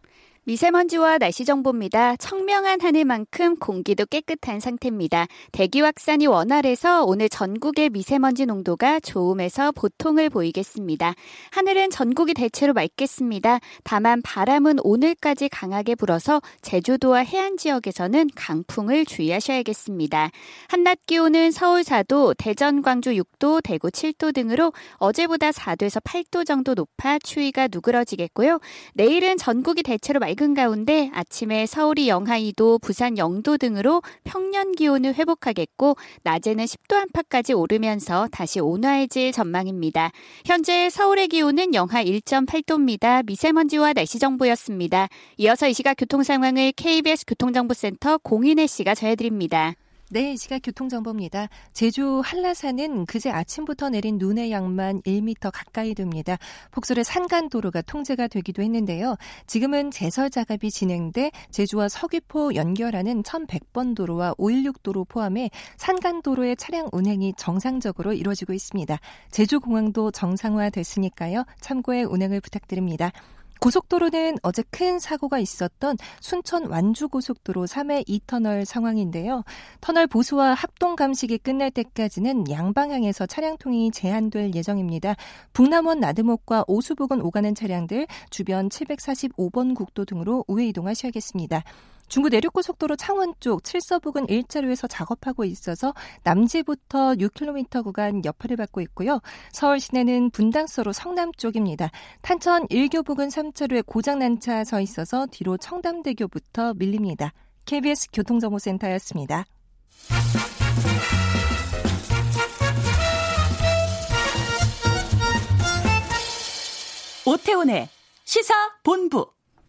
미세먼지와 날씨 정보입니다. 청명한 하늘만큼 공기도 깨끗한 상태입니다. 대기 확산이 원활해서 오늘 전국의 미세먼지 농도가 좋음에서 보통을 보이겠습니다. 하늘은 전국이 대체로 맑겠습니다. 다만 바람은 오늘까지 강하게 불어서 제주도와 해안 지역에서는 강풍을 주의하셔야겠습니다. 한낮 기온은 서울 4도, 대전, 광주 6도, 대구 7도 등으로 어제보다 4도에서 8도 정도 높아 추위가 누그러지겠고요. 내일은 전국이 대체로 맑 맑은 가운데 아침에 서울이 영하 2도, 부산 0도 등으로 평년 기온을 회복하겠고 낮에는 10도 안팎까지 오르면서 다시 온화해질 전망입니다. 현재 서울의 기온은 영하 1.8도입니다. 미세먼지와 날씨 정보였습니다. 이어서 이 시각 교통 상황을 KBS 교통정보센터 공인혜 씨가 전해드립니다. 네, 이 시각 교통정보입니다. 제주 한라산은 그제 아침부터 내린 눈의 양만 1m 가까이 됩니다. 폭설의 산간도로가 통제가 되기도 했는데요. 지금은 제설 작업이 진행돼 제주와 서귀포 연결하는 1100번 도로와 516 도로 포함해 산간도로의 차량 운행이 정상적으로 이루어지고 있습니다. 제주공항도 정상화됐으니까요. 참고의 운행을 부탁드립니다. 고속도로는 어제 큰 사고가 있었던 순천 완주 고속도로 3회 2터널 상황인데요. 터널 보수와 합동 감식이 끝날 때까지는 양방향에서 차량 통행이 제한될 예정입니다. 북남원 나드목과 오수부근 오가는 차량들 주변 745번 국도 등으로 우회 이동하셔야겠습니다. 중부 내륙고속도로 창원 쪽 칠서 부근 1자로에서 작업하고 있어서 남지부터 6km 구간 여파를 받고 있고요. 서울 시내는 분당서로 성남 쪽입니다. 탄천 1교 부근 3차로에 고장난 차 서 있어서 뒤로 청담대교부터 밀립니다. KBS 교통정보센터였습니다. 오태훈의 시사 본부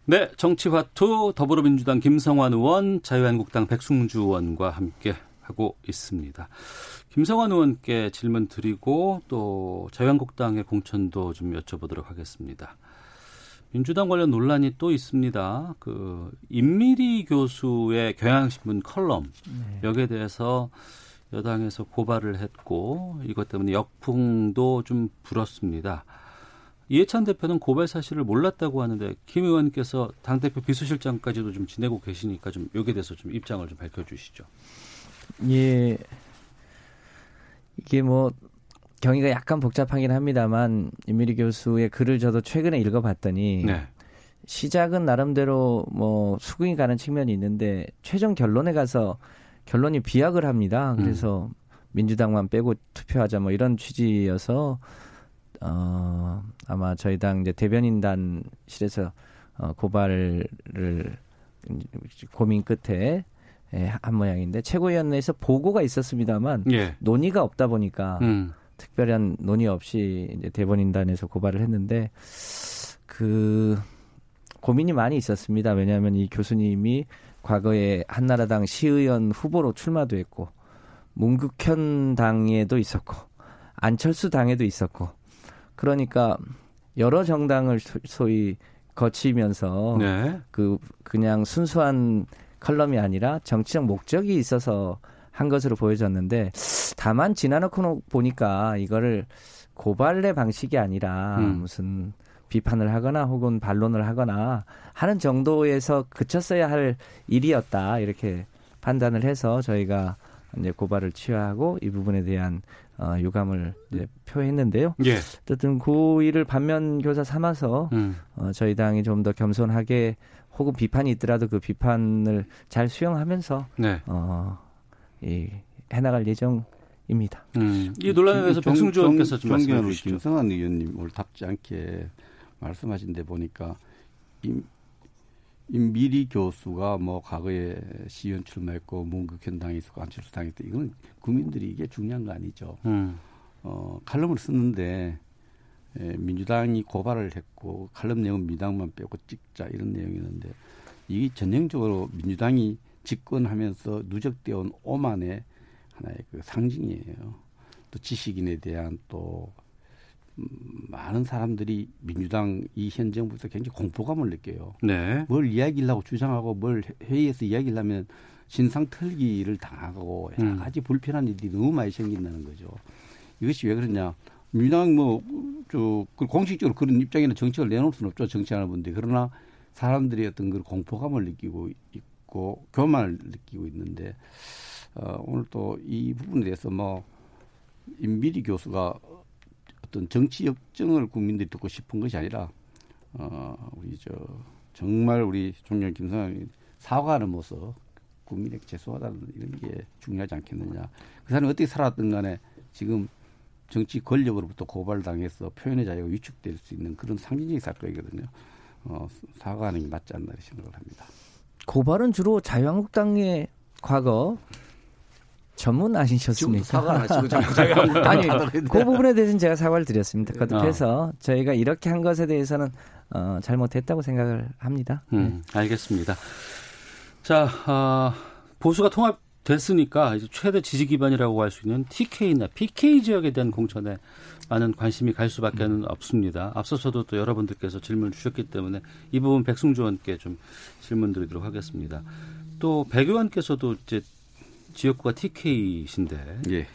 네, 정치화투 더불어민주당 김성환 의원, 자유한국당 백승주 의원과 함께 하고 있습니다. 김성환 의원께 질문 드리고 또 자유한국당의 공천도 좀 여쭤보도록 하겠습니다. 민주당 관련 논란이 또 있습니다. 그 임미리 교수의 경향신문 컬럼 네. 여기에 대해서 여당에서 고발을 했고 이것 때문에 역풍도 좀 불었습니다. 이해찬 대표는 고발 사실을 몰랐다고 하는데 김 의원께서 당 대표 비서실장까지도 좀 지내고 계시니까 좀 여기에 대해서 좀 입장을 좀 밝혀주시죠. 예, 이게 뭐 경위가 약간 복잡하긴 합니다만 임미리 교수의 글을 저도 최근에 읽어봤더니 네. 시작은 나름대로 뭐 수긍이 가는 측면이 있는데 최종 결론에 가서 결론이 비약을 합니다. 그래서 음. 민주당만 빼고 투표하자 뭐 이런 취지여서 어, 아마 저희 당 이제 대변인단실에서 어, 고발을 고민 끝에 예, 한 모양인데 최고위원회에서 보고가 있었습니다만 예. 논의가 없다 보니까 음. 특별한 논의 없이 이제 대변인단에서 고발을 했는데 그 고민이 많이 있었습니다. 왜냐하면 이 교수님이 과거에 한나라당 시의원 후보로 출마도 했고 문국현 당에도 있었고 안철수 당에도 있었고 그러니까 여러 정당을 소위 거치면서 네. 그 그냥 순수한 컬럼이 아니라 정치적 목적이 있어서 한 것으로 보여졌는데 다만 지나놓고 보니까 이거를 고발의 방식이 아니라 음. 무슨 비판을 하거나 혹은 반론을 하거나 하는 정도에서 그쳤어야 할 일이었다 이렇게 판단을 해서 저희가 이제 고발을 취하고 이 부분에 대한 어, 유감을 이제 표했는데요. 예. 어쨌든 그 일을 반면 교사 삼아서 음. 어, 저희 당이 좀 더 겸손하게 혹은 비판이 있더라도 그 비판을 잘 수용하면서 네. 어, 이 해나갈 예정입니다. 음. 이 논란에 대해서 백승주 의원께서 좀 말씀해 주시죠. 김성환 의원님 오늘 답지 않게 말씀하신 데 보니까 이 임미리 교수가 뭐 과거에 시의원 출마했고 문국현 당에 있었고 안철수 있고 이건 국민들이 이게 중요한 거 아니죠. 음. 어, 칼럼을 쓰는데 에, 예, 민주당이 고발을 했고 칼럼 내용 민당만 빼고 찍자 이런 내용이었는데 이게 전형적으로 민주당이 집권하면서 누적되어 온 오만의 하나의 그 상징이에요. 또 지식인에 대한 또 음, 많은 사람들이 민주당 이 현 정부에서 굉장히 공포감을 느껴요. 네. 뭘 이야기를 하고 주장하고 뭘 회의에서 이야기를 하면 신상 털기를 당하고 여러 음. 가지 불편한 일이 너무 많이 생긴다는 거죠. 이것이 왜 그러냐. 민주당 뭐, 저, 그 공식적으로 그런 입장이나 정책을 내놓을 수는 없죠. 정치하는 분들. 그러나 사람들이 어떤 그 공포감을 느끼고 있고 교만을 느끼고 있는데, 어, 오늘 또 이 부분에 대해서 뭐, 임비리 교수가 어떤 정치 역정을 국민들이 듣고 싶은 것이 아니라, 어, 우리 저, 정말 우리 존경 김성환이 사과하는 모습, 국민에게 죄송하다는 이런 게 중요하지 않겠느냐. 그 사람이 어떻게 살았든 간에 지금 정치 권력으로부터 고발당해서 표현의 자유가 위축될 수 있는 그런 상징적인 사건이거든요. 어, 사과하는 게 맞지 않나 생각을 합니다. 고발은 주로 자유한국당의 과거 전문 아니셨습니까? 사과 안 하시고 (laughs) 아니. 그 부분에 대해서는 제가 사과를 드렸습니다. 거듭해서 저희가 이렇게 한 것에 대해서는 어, 잘못했다고 생각을 합니다. 음, 알겠습니다. 자, 아, 보수가 통합 됐으니까 이제 최대 지지 기반이라고 할 수 있는 TK나 PK 지역에 대한 공천에 많은 관심이 갈 수밖에 는 없습니다. 앞서서도 또 여러분들께서 질문을 주셨기 때문에 이 부분 백승주 의원께 좀 질문 드리도록 하겠습니다. 또 백 의원께서도 이제 지역구가 TK신데 예.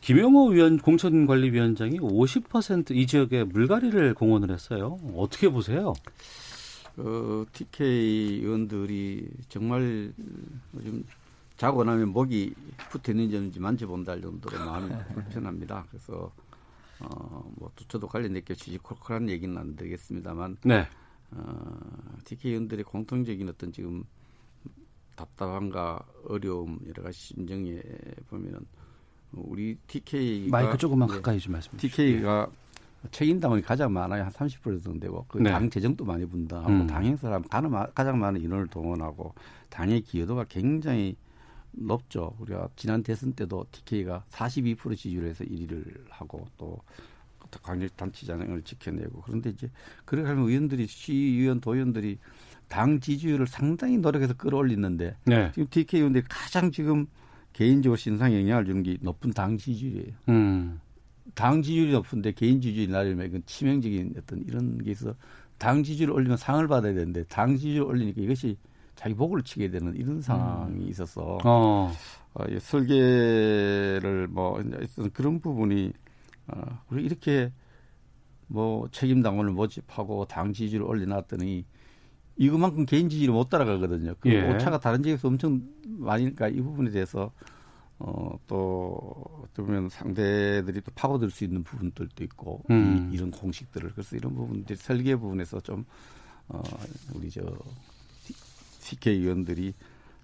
김영호 위원 공천관리위원장이 50%이 지역에 물갈이를 공언을 했어요. 어떻게 보세요? 어, TK 의원들이 정말 요즘 자고 나면 목이 붙어 있는지 없는지 만져본다 할 정도로 마음이 (laughs) 불편합니다. 그래서 어, 뭐 저도 관련된 지지 콜콜한 얘기는 안 되겠습니다만 네. 어, TK 의원들의 공통적인 어떤 지금 답답함과 어려움 여러 가지 심정에 보면은 우리 TK가 마이크 조금만 가까이 좀 말씀해 주시죠. TK가 책임당원이 가장 많아요. 한 30% 정도 되고 그 네. 당 재정도 많이 분다 하고 음. 당 행사를 하면 가는 마- 가장 많은 인원을 동원하고 당의 기여도가 굉장히 높죠. 우리가 지난 대선 때도 TK가 42% 지지율에서 1위를 하고 또 강력 단체장을 지켜내고 그런데 이제 그렇게 하면 의원들이 시의원 도의원들이 당 지지율을 상당히 노력해서 끌어올리는데 네. 지금 TK 의원들이 가장 지금 개인적으로 신상 영향을 주는 게 높은 당 지지율이에요. 음. 당 지지율이 높은데 개인 지지율이 낮으면 이건 치명적인 어떤 이런 게 있어 당 지지율을 올리면 상을 받아야 되는데 당 지지율을 올리니까 이것이 자기 목을 치게 되는 이런 상황이 있어서 어. 어, 이 설계를 뭐 그런 부분이 어, 우리 이렇게 뭐 책임 당원을 모집하고 당 지지율을 올려놨더니 이것만큼 개인 지지를 못 따라가거든요. 그 예. 오차가 다른 지역에서 엄청 많으니까 이 부분에 대해서 어, 또, 보면 상대들이 또 파고들 수 있는 부분들도 있고, 음. 이, 이런 공식들을. 그래서 이런 부분들이 설계 부분에서 좀, 어, 우리 저, TK 의원들이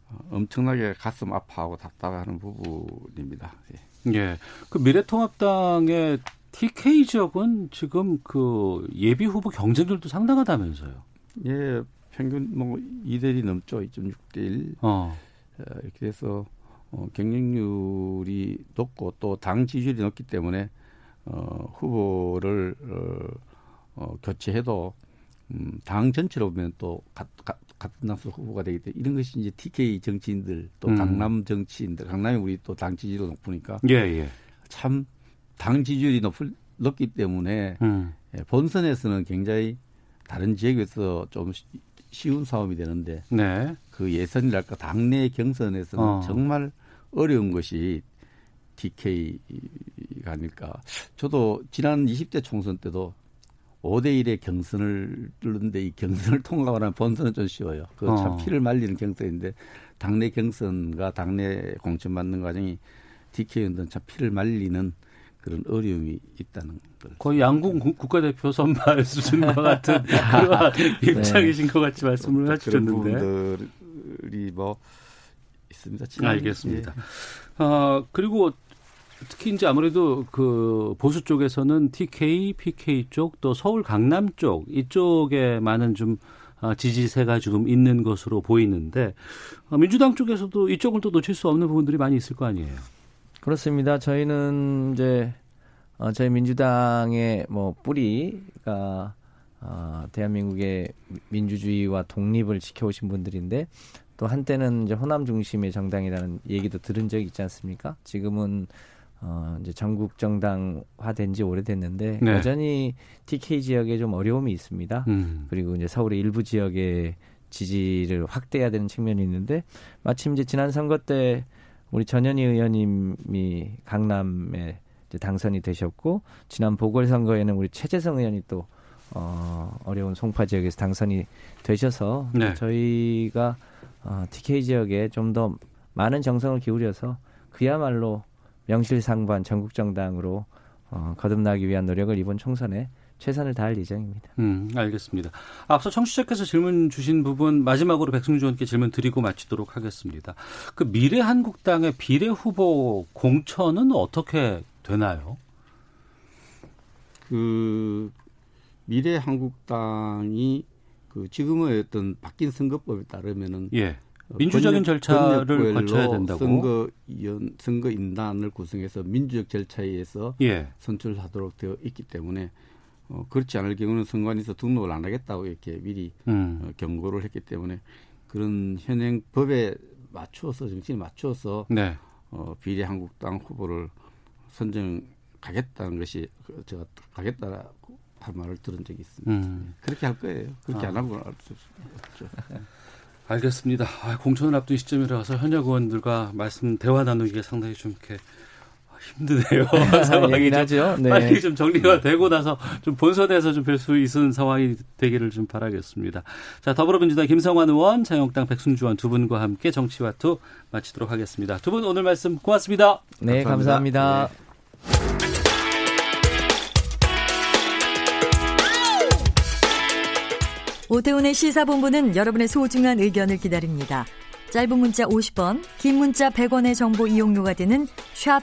어, 엄청나게 가슴 아파하고 답답해하는 부분입니다. 예. 예. 그 미래통합당의 TK 지역은 지금 그 예비 후보 경쟁률도 상당하다면서요. 예, 평균 뭐 2대1이 넘죠. 2.6대 1. 어. 어, 이렇게 해서 어, 경쟁률이 높고 또 당 지지율이 높기 때문에 어, 후보를 어, 어, 교체해도 음, 당 전체로 보면 또 가, 가, 같은 당수 후보가 되기 때문에 이런 것이 이제 TK 정치인들 또 음. 강남 정치인들 강남이 우리 또 당 지지율이 높으니까 예, 예. 참당 지지율이 높, 높기 때문에 음. 예, 본선에서는 굉장히 다른 지역에서 좀 쉬- 쉬운 싸움이 되는데 네. 그 예선이랄까 당내 경선에서는 어. 정말 어려운 것이 DK가 아닐까. 저도 지난 20대 총선 때도 5대 1의 경선을 뚫는데 이 경선을 통과하면 본선은 좀 쉬워요. 그참 어. 피를 말리는 경선인데 당내 경선과 당내 공천 받는 과정이 DK는 참 피를 말리는 그런 어려움이 있다는 걸. 거의 양궁 국- 국가대표 선발 수준과 같은 (laughs) 그런 (laughs) 입장이신 것 같이 말씀을 그런 해주셨는데. 부분들이 뭐 있습니다. 알겠습니다. 예. 어, 그리고 특히 이제 아무래도 그 보수 쪽에서는 TK, PK 쪽, 또 서울 강남 쪽 이쪽에 많은 좀 어, 지지세가 지금 있는 것으로 보이는데 어, 민주당 쪽에서도 이쪽을 또 놓칠 수 없는 부분들이 많이 있을 거 아니에요. 그렇습니다. 저희는 이제 어, 저희 민주당의 뭐 뿌리가 어, 대한민국의 민주주의와 독립을 지켜오신 분들인데 또 한때는 이제 호남 중심의 정당이라는 얘기도 들은 적이 있지 않습니까? 지금은 어 이제 전국 정당화된 지 오래됐는데 네. 여전히 TK 지역에 좀 어려움이 있습니다. 음. 그리고 이제 서울의 일부 지역에 지지를 확대해야 되는 측면이 있는데 마침 이제 지난 선거 때 우리 전현희 의원님이 강남에 이제 당선이 되셨고 지난 보궐선거에는 우리 최재성 의원이 또 어, 어려운 송파 지역에서 당선이 되셔서 네. 저희가 어, TK 지역에 좀 더 많은 정성을 기울여서 그야말로 명실상부한 전국 정당으로 어, 거듭나기 위한 노력을 이번 총선에 최선을 다할 예정입니다. 음, 알겠습니다. 앞서 청취자께서 질문 주신 부분 마지막으로 백승주 의원께 질문 드리고 마치도록 하겠습니다. 그 미래 한국당의 비례 후보 공천은 어떻게 되나요? 그 미래 한국당이 그 지금의 어떤 바뀐 선거법에 따르면은 예. 민주적인 절차를 거쳐야 된다고 선거위원 선거 인단을 구성해서 민주적 절차에 의해서 예. 선출하도록 되어 있기 때문에 어, 그렇지 않을 경우는 선관위에서 등록을 안 하겠다고 이렇게 미리 음. 어, 경고를 했기 때문에 그런 현행 법에 맞추어서 정치에 맞추어서 네. 어, 비례 한국당 후보를 선정 가겠다는 것이 그 제가 가겠다라고 할 말을 들은 적이 있습니다. 음. 그렇게 할 거예요. 그렇게 아. 안 하고 할수 없죠. 알겠습니다. 아, 공천을 앞둔 시점이라서 현역 의원들과 말씀 대화 나누기가 상당히 좀 이렇게 힘드네요. (laughs) 상황이 하죠. 네. 빨리 좀 정리가 되고 나서 좀 본선에서 좀 뵐 수 있는 상황이 되기를 좀 바라겠습니다. 자, 더불어민주당 김성환 의원, 자유한국당 백승주 의원 두 분과 함께 정치와 투 마치도록 하겠습니다. 두 분 오늘 말씀 고맙습니다. 네, 감사합니다. 감사합니다. 네. 오태훈의 시사본부는 여러분의 소중한 의견을 기다립니다. 짧은 문자 50원, 긴 문자 100원의 정보 이용료가 되는 샵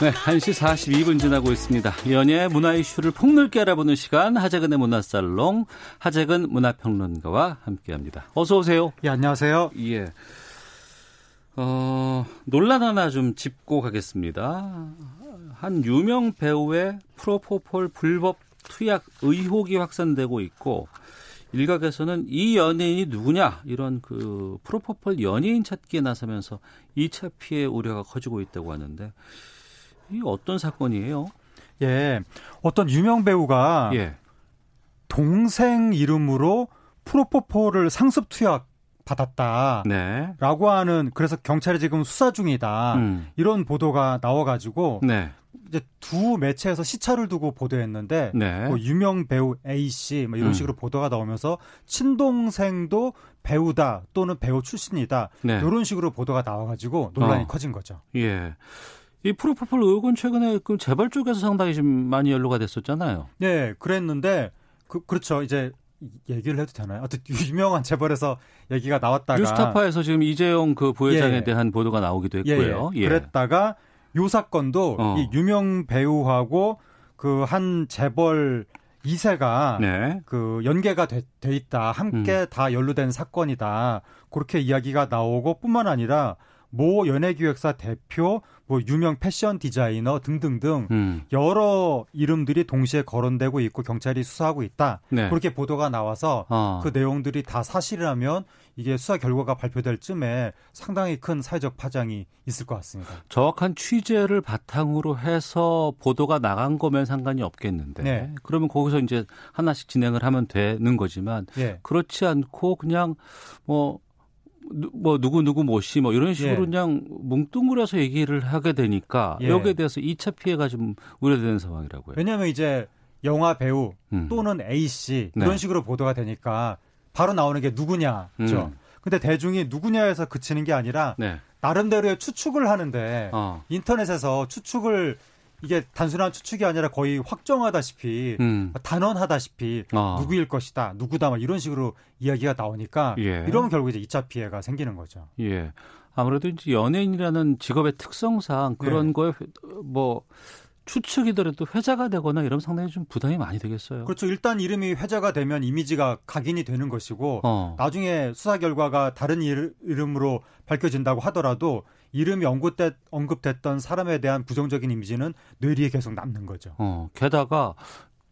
네, 1시 42분 지나고 있습니다. 연예 문화 이슈를 폭넓게 알아보는 시간 하재근의 문화살롱 하재근 문화평론가와 함께합니다. 어서 오세요. 예, 안녕하세요. 예. 어, 논란 하나 좀 짚고 가겠습니다. 한 유명 배우의 프로포폴 불법 투약 의혹이 확산되고 있고 일각에서는 이 연예인이 누구냐 이런 그 프로포폴 연예인 찾기에 나서면서 2차 피해 우려가 커지고 있다고 하는데 이 어떤 사건이에요? 예, 어떤 유명 배우가 예. 동생 이름으로 프로포폴을 상습 투약 받았다라고 네. 하는 그래서 경찰이 지금 수사 중이다 음. 이런 보도가 나와가지고 네. 이제 두 매체에서 시차를 두고 보도했는데 네. 뭐 유명 배우 A 씨 뭐 이런 음. 식으로 보도가 나오면서 친동생도 배우다 또는 배우 출신이다 네. 이런 식으로 보도가 나와가지고 논란이 어. 커진 거죠. 예. 이 프로포폴 의혹은 최근에 그 재벌 쪽에서 상당히 좀 많이 연루가 됐었잖아요. 네, 그랬는데 그 그렇죠. 이제 얘기를 해도 되나요? 어떤 유명한 재벌에서 얘기가 나왔다가 뉴스타파에서 지금 이재용 그 부회장에 예. 대한 보도가 나오기도 예, 했고요. 예, 예. 그랬다가 요 사건도 어. 이 유명 배우하고 그 한 재벌 2세가 네. 그 연계가 돼, 돼 있다. 함께 음. 다 연루된 사건이다. 그렇게 이야기가 나오고 뿐만 아니라 모 연예기획사 대표, 뭐 유명 패션 디자이너 등등등 음. 여러 이름들이 동시에 거론되고 있고 경찰이 수사하고 있다. 네. 그렇게 보도가 나와서 어. 그 내용들이 다 사실이라면 이게 수사 결과가 발표될 쯤에 상당히 큰 사회적 파장이 있을 것 같습니다. 정확한 취재를 바탕으로 해서 보도가 나간 거면 상관이 없겠는데 네. 그러면 거기서 이제 하나씩 진행을 하면 되는 거지만 네. 그렇지 않고 그냥 뭐 뭐 누구 누구 뭐시 뭐 이런 식으로 예. 그냥 뭉뚱그려서 얘기를 하게 되니까 예. 여기에 대해서 2차 피해가 좀 우려되는 상황이라고요. 왜냐하면 이제 영화 배우 음. 또는 A 씨 네. 이런 식으로 보도가 되니까 바로 나오는 게 누구냐. 그렇죠. 음. 근데 대중이 누구냐에서 그치는 게 아니라 네. 나름대로의 추측을 하는데 어. 인터넷에서 추측을 이게 단순한 추측이 아니라 거의 확정하다시피 음. 단언하다시피 아. 누구일 것이다 누구다 막 이런 식으로 이야기가 나오니까 예. 이러면 결국 이제 2차 피해가 생기는 거죠. 예. 아무래도 이제 연예인이라는 직업의 특성상 그런 네. 거에 뭐 추측이더라도 회자가 되거나 이러면 상당히 좀 부담이 많이 되겠어요. 그렇죠. 일단 이름이 회자가 되면 이미지가 각인이 되는 것이고 어. 나중에 수사 결과가 다른 이름으로 밝혀진다고 하더라도 이름이 언급됐, 언급됐던 사람에 대한 부정적인 이미지는 뇌리에 계속 남는 거죠. 어, 게다가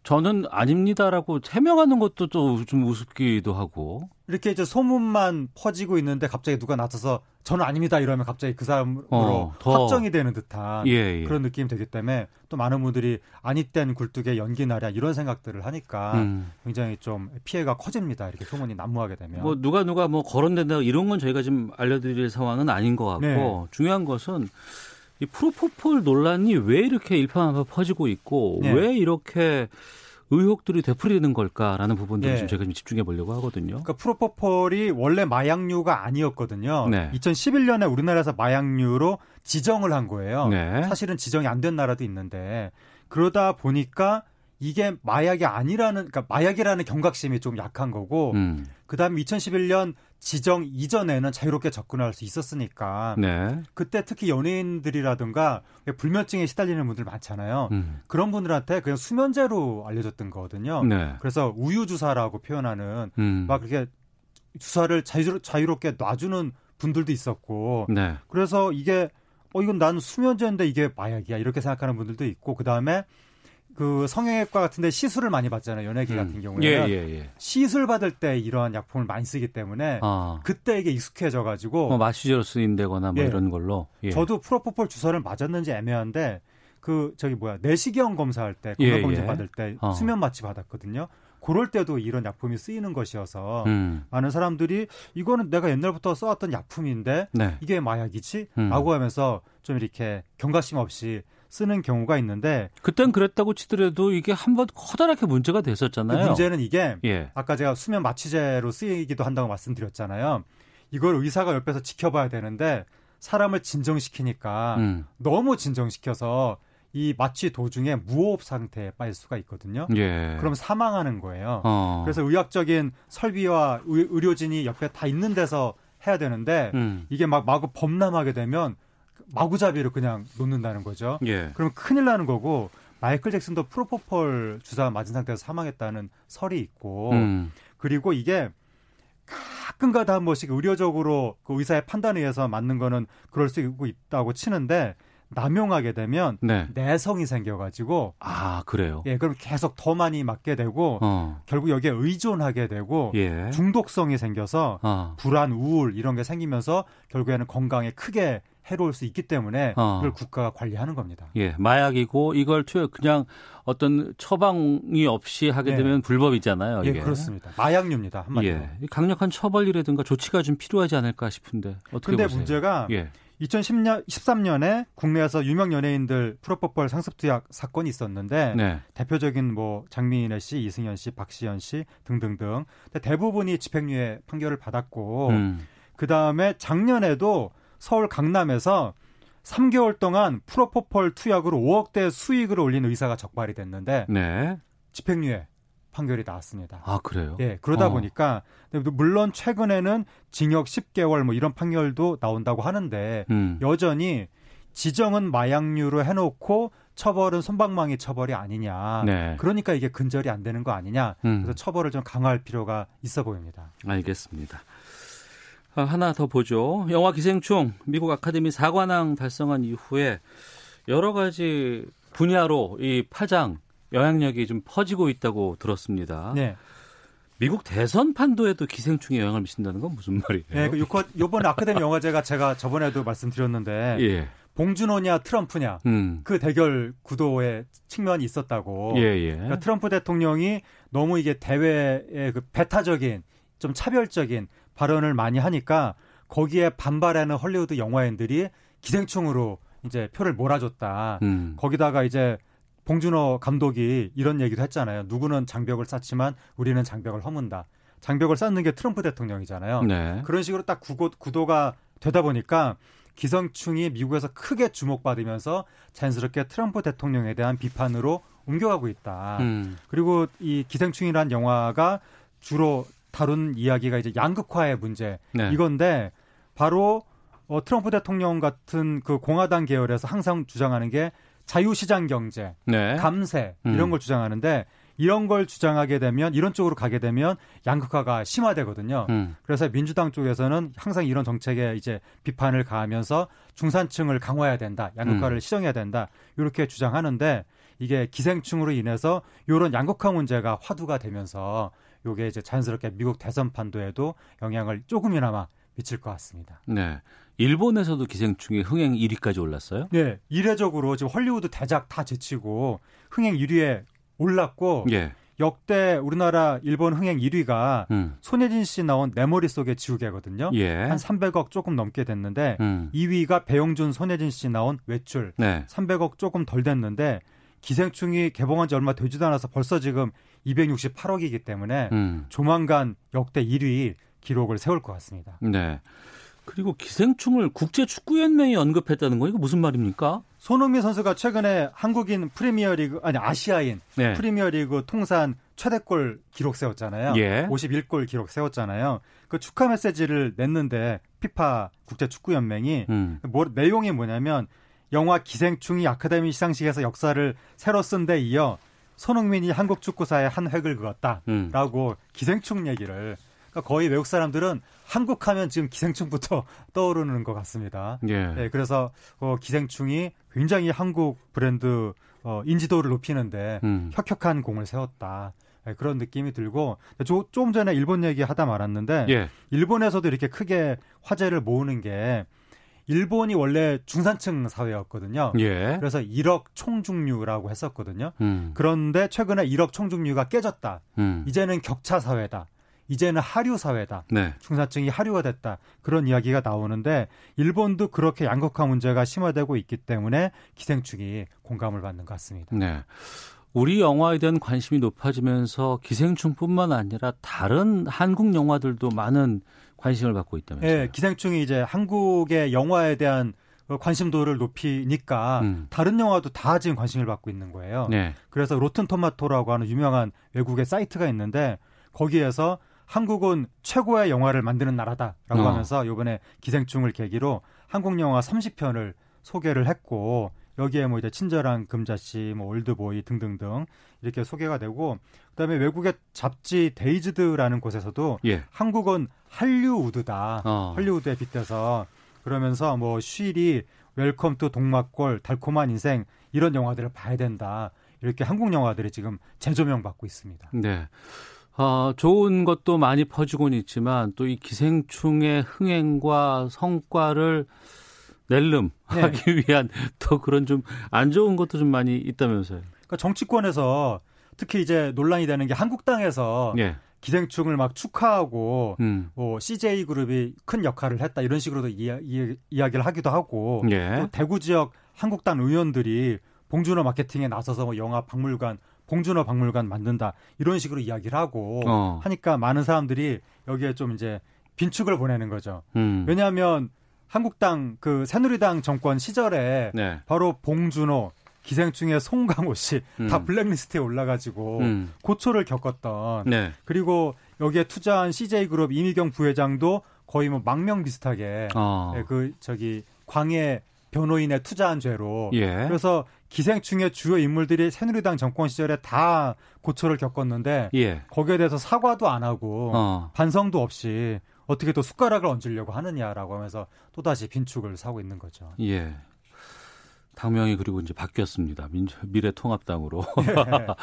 저는 아닙니다라고 해명하는 것도 또 좀 우습기도 하고 이렇게 이제 소문만 퍼지고 있는데 갑자기 누가 나서서 저는 아닙니다 이러면 갑자기 그 사람으로 어, 확정이 되는 듯한 예, 예. 그런 느낌이 되기 때문에 또 많은 분들이 아니 땐 굴뚝에 연기 나랴 이런 생각들을 하니까 음. 굉장히 좀 피해가 커집니다 이렇게 소문이 난무하게 되면 뭐 누가 누가 뭐 거론된다 이런 건 저희가 지금 알려드릴 상황은 아닌 것 같고 네. 중요한 것은 이 프로포폴 논란이 왜 이렇게 일파만파 퍼지고 있고 네. 왜 이렇게 의혹들이 되풀이되는 걸까라는 부분들을 네. 좀 제가 좀 집중해 보려고 하거든요. 그러니까 프로포폴이 원래 마약류가 아니었거든요. 네. 2011년에 우리나라에서 마약류로 지정을 한 거예요. 네. 사실은 지정이 안 된 나라도 있는데 그러다 보니까 이게 마약이 아니라는 그러니까 마약이라는 경각심이 좀 약한 거고 음. 그다음에 2011년 지정 이전에는 자유롭게 접근할 수 있었으니까 네. 그때 특히 연예인들이라든가 불면증에 시달리는 분들 많잖아요. 음. 그런 분들한테 그냥 수면제로 알려졌던 거거든요. 네. 그래서 우유 주사라고 표현하는 음. 막 그렇게 주사를 자유, 자유롭게 놔주는 분들도 있었고 네. 그래서 이게 어 이건 나는 수면제인데 이게 마약이야 이렇게 생각하는 분들도 있고 그 다음에 그 성형외과 같은데 시술을 많이 받잖아요. 연예계 음. 같은 경우에는 예, 예, 예. 시술 받을 때 이러한 약품을 많이 쓰기 때문에 아. 그때 이게 익숙해져 가지고 뭐 마취제로 쓰인다거나 뭐 예. 이런 걸로 예. 저도 프로포폴 주사를 맞았는지 애매한데 그 저기 뭐야 내시경 검사할 때 건강 예, 검진 받을 때 어. 수면 마취 받았거든요. 그럴 때도 이런 약품이 쓰이는 것이어서 음. 많은 사람들이 이거는 내가 옛날부터 써왔던 약품인데 네. 이게 마약이지? 음. 라고 하면서 좀 이렇게 경각심 없이 쓰는 경우가 있는데 그땐 그랬다고 치더라도 이게 한번 커다랗게 문제가 됐었잖아요. 문제는 이게 예. 아까 제가 수면 마취제로 쓰이기도 한다고 말씀드렸잖아요. 이걸 의사가 옆에서 지켜봐야 되는데 사람을 진정시키니까 음. 너무 진정시켜서 이 마취 도중에 무호흡 상태에 빠질 수가 있거든요. 예. 그럼 사망하는 거예요. 어. 그래서 의학적인 설비와 의 료진이 옆에 다 있는 데서 해야 되는데 음. 이게 막 마구 범람하게 되면 마구잡이로 그냥 놓는다는 거죠. 예. 그러면 큰일 나는 거고 마이클 잭슨도 프로포폴 주사 맞은 상태에서 사망했다는 설이 있고 음. 그리고 이게 가끔가다 한 번씩 의료적으로 그 의사의 판단에 의해서 맞는 거는 그럴 수 있다고 치는데 남용하게 되면 네. 내성이 생겨가지고 아 그래요. 예, 그럼 계속 더 많이 맞게 되고 어. 결국 여기에 의존하게 되고 예. 중독성이 생겨서 어. 불안, 우울 이런 게 생기면서 결국에는 건강에 크게 해로울 수 있기 때문에 어. 그걸 국가가 관리하는 겁니다. 예, 마약이고 이걸 투여 그냥 어떤 처방이 없이 하게 네. 되면 불법이잖아요. 예, 이게. 예, 그렇습니다. 마약류입니다. 한마디로. 예, 강력한 처벌이라든가 조치가 좀 필요하지 않을까 싶은데 어떻게 근데 보세요? 문제가 예. 2010년 13년에 국내에서 유명 연예인들 프로포폴 상습투약 사건이 있었는데 네. 대표적인 뭐 장민혜 씨, 이승현 씨, 박시현 씨 등등등. 대부분이 집행유예 판결을 받았고 음. 그 다음에 작년에도 서울 강남에서 3개월 동안 프로포폴 투약으로 5억대 수익을 올린 의사가 적발이 됐는데 네. 집행유예 판결이 나왔습니다. 아 그래요? 예, 그러다 어. 보니까 물론 최근에는 징역 10개월 뭐 이런 판결도 나온다고 하는데 음. 여전히 지정은 마약류로 해놓고 처벌은 손방망이 처벌이 아니냐. 네. 그러니까 이게 근절이 안 되는 거 아니냐. 음. 그래서 처벌을 좀 강화할 필요가 있어 보입니다. 알겠습니다. 아, 하나 더 보죠. 영화 기생충 미국 아카데미 사관왕 달성한 이후에 여러 가지 분야로 이 파장 영향력이 좀 퍼지고 있다고 들었습니다. 네. 미국 대선 판도에도 기생충이 영향을 미친다는 건 무슨 말이에요? 네, 그 요번 아카데미 영화제가 제가 저번에도 말씀드렸는데 예. 봉준호냐 트럼프냐 음. 그 대결 구도의 측면이 있었다고. 예, 예. 그러니까 트럼프 대통령이 너무 이게 대회의 그 배타적인 좀 차별적인 발언을 많이 하니까 거기에 반발하는 헐리우드 영화인들이 기생충으로 이제 표를 몰아줬다. 음. 거기다가 이제 봉준호 감독이 이런 얘기도 했잖아요. 누구는 장벽을 쌓지만 우리는 장벽을 허문다. 장벽을 쌓는 게 트럼프 대통령이잖아요. 네. 그런 식으로 딱 구도, 구도가 되다 보니까 기생충이 미국에서 크게 주목받으면서 자연스럽게 트럼프 대통령에 대한 비판으로 옮겨가고 있다. 음. 그리고 이 기생충이란 영화가 주로 다룬 이야기가 이제 양극화의 문제 네. 이건데 바로 어, 트럼프 대통령 같은 그 공화당 계열에서 항상 주장하는 게 자유시장 경제, 네. 감세 이런 음. 걸 주장하는데 이런 걸 주장하게 되면 이런 쪽으로 가게 되면 양극화가 심화되거든요. 음. 그래서 민주당 쪽에서는 항상 이런 정책에 이제 비판을 가하면서 중산층을 강화해야 된다, 양극화를 음. 시정해야 된다 이렇게 주장하는데 이게 기생충으로 인해서 이런 양극화 문제가 화두가 되면서 요게 이제 자연스럽게 미국 대선 판도에도 영향을 조금이나마 미칠 것 같습니다. 네. 일본에서도 기생충이 흥행 1위까지 올랐어요? 네. 이례적으로 지금 헐리우드 대작 다 제치고 흥행 1위에 올랐고 예. 역대 우리나라 일본 흥행 1위가 음. 손예진 씨 나온 내 머릿속의 지우개거든요. 예. 한 300억 조금 넘게 됐는데 음. 2위가 배용준 손예진 씨 나온 외출 네. 300억 조금 덜 됐는데 기생충이 개봉한 지 얼마 되지도 않아서 벌써 지금 268억이기 때문에 음. 조만간 역대 1위 기록을 세울 것 같습니다. 네. 그리고 기생충을 국제축구연맹이 언급했다는 거 이거 무슨 말입니까? 손흥민 선수가 최근에 한국인 프리미어리그 아니 아시아인 네. 프리미어리그 통산 최대골 기록 세웠잖아요. 예. 51골 기록 세웠잖아요. 그 축하 메시지를 냈는데 피파 국제축구연맹이 음. 뭐 내용이 뭐냐면 영화 기생충이 아카데미 시상식에서 역사를 새로 쓴 데 이어 손흥민이 한국 축구사에 한 획을 그었다라고 음. 기생충 얘기를 그러니까 거의 외국 사람들은 한국 하면 지금 기생충부터 (laughs) 떠오르는 것 같습니다. 예. 네, 그래서 어, 기생충이 굉장히 한국 브랜드 어, 인지도를 높이는데 음. 혁혁한 공을 세웠다. 네, 그런 느낌이 들고 조, 좀 전에 일본 얘기 하다 말았는데 예. 일본에서도 이렇게 크게 화제를 모으는 게 일본이 원래 중산층 사회였거든요. 예. 그래서 1억 총중류라고 했었거든요. 음. 그런데 최근에 1억 총중류가 깨졌다. 음. 이제는 격차 사회다. 이제는 하류 사회다. 네. 중산층이 하류가 됐다. 그런 이야기가 나오는데 일본도 그렇게 양극화 문제가 심화되고 있기 때문에 기생충이 공감을 받는 것 같습니다. 네. 우리 영화에 대한 관심이 높아지면서 기생충뿐만 아니라 다른 한국 영화들도 많은 관심을 받고 있다면서요. 네, 기생충이 이제 한국의 영화에 대한 관심도를 높이니까 음. 다른 영화도 다 지금 관심을 받고 있는 거예요. 네. 그래서 로튼 토마토라고 하는 유명한 외국의 사이트가 있는데 거기에서 한국은 최고의 영화를 만드는 나라다라고 어. 하면서 이번에 기생충을 계기로 한국 영화 30편을 소개를 했고 여기에 뭐 이제 친절한 금자씨, 뭐 올드보이 등등등 이렇게 소개가 되고 그다음에 외국의 잡지 Dazed라는 곳에서도 예. 한국은 할리우드다. 어. 할리우드에 빗대서 그러면서 뭐 쉬리, 웰컴 투 동막골, 달콤한 인생 이런 영화들을 봐야 된다. 이렇게 한국 영화들이 지금 재조명 받고 있습니다. 네. 어, 좋은 것도 많이 퍼지고는 있지만 또 이 기생충의 흥행과 성과를 낼름하기 네. (laughs) 위한 또 그런 좀 안 좋은 것도 좀 많이 있다면서요. 그러니까 정치권에서 특히 이제 논란이 되는 게 한국당에서 네. 기생충을 막 축하하고 음. 뭐 CJ 그룹이 큰 역할을 했다 이런 식으로도 이야, 기를 하기도 하고 네. 또 대구 지역 한국당 의원들이 봉준호 마케팅에 나서서 뭐 영화 박물관 봉준호 박물관 만든다 이런 식으로 이야기를 하고 어. 하니까 많은 사람들이 여기에 좀 이제 빈축을 보내는 거죠. 음. 왜냐하면 한국당 그 새누리당 정권 시절에 네. 바로 봉준호 기생충의 송강호 씨다 음. 블랙리스트에 올라가지고 음. 고초를 겪었던 네. 그리고 여기에 투자한 CJ그룹 이미경 부회장도 거의 뭐 망명 비슷하게 어. 네, 그 저기 광해 변호인에 투자한 죄로 예. 그래서 기생충의 주요 인물들이 새누리당 정권 시절에 다 고초를 겪었는데 예. 거기에 대해서 사과도 안 하고 어. 반성도 없이 어떻게 또 숟가락을 얹으려고 하느냐라고 하면서 또다시 빈축을 사고 있는 거죠. 예. 당명이 그리고 이제 바뀌었습니다. 미래통합당으로. 예. (laughs)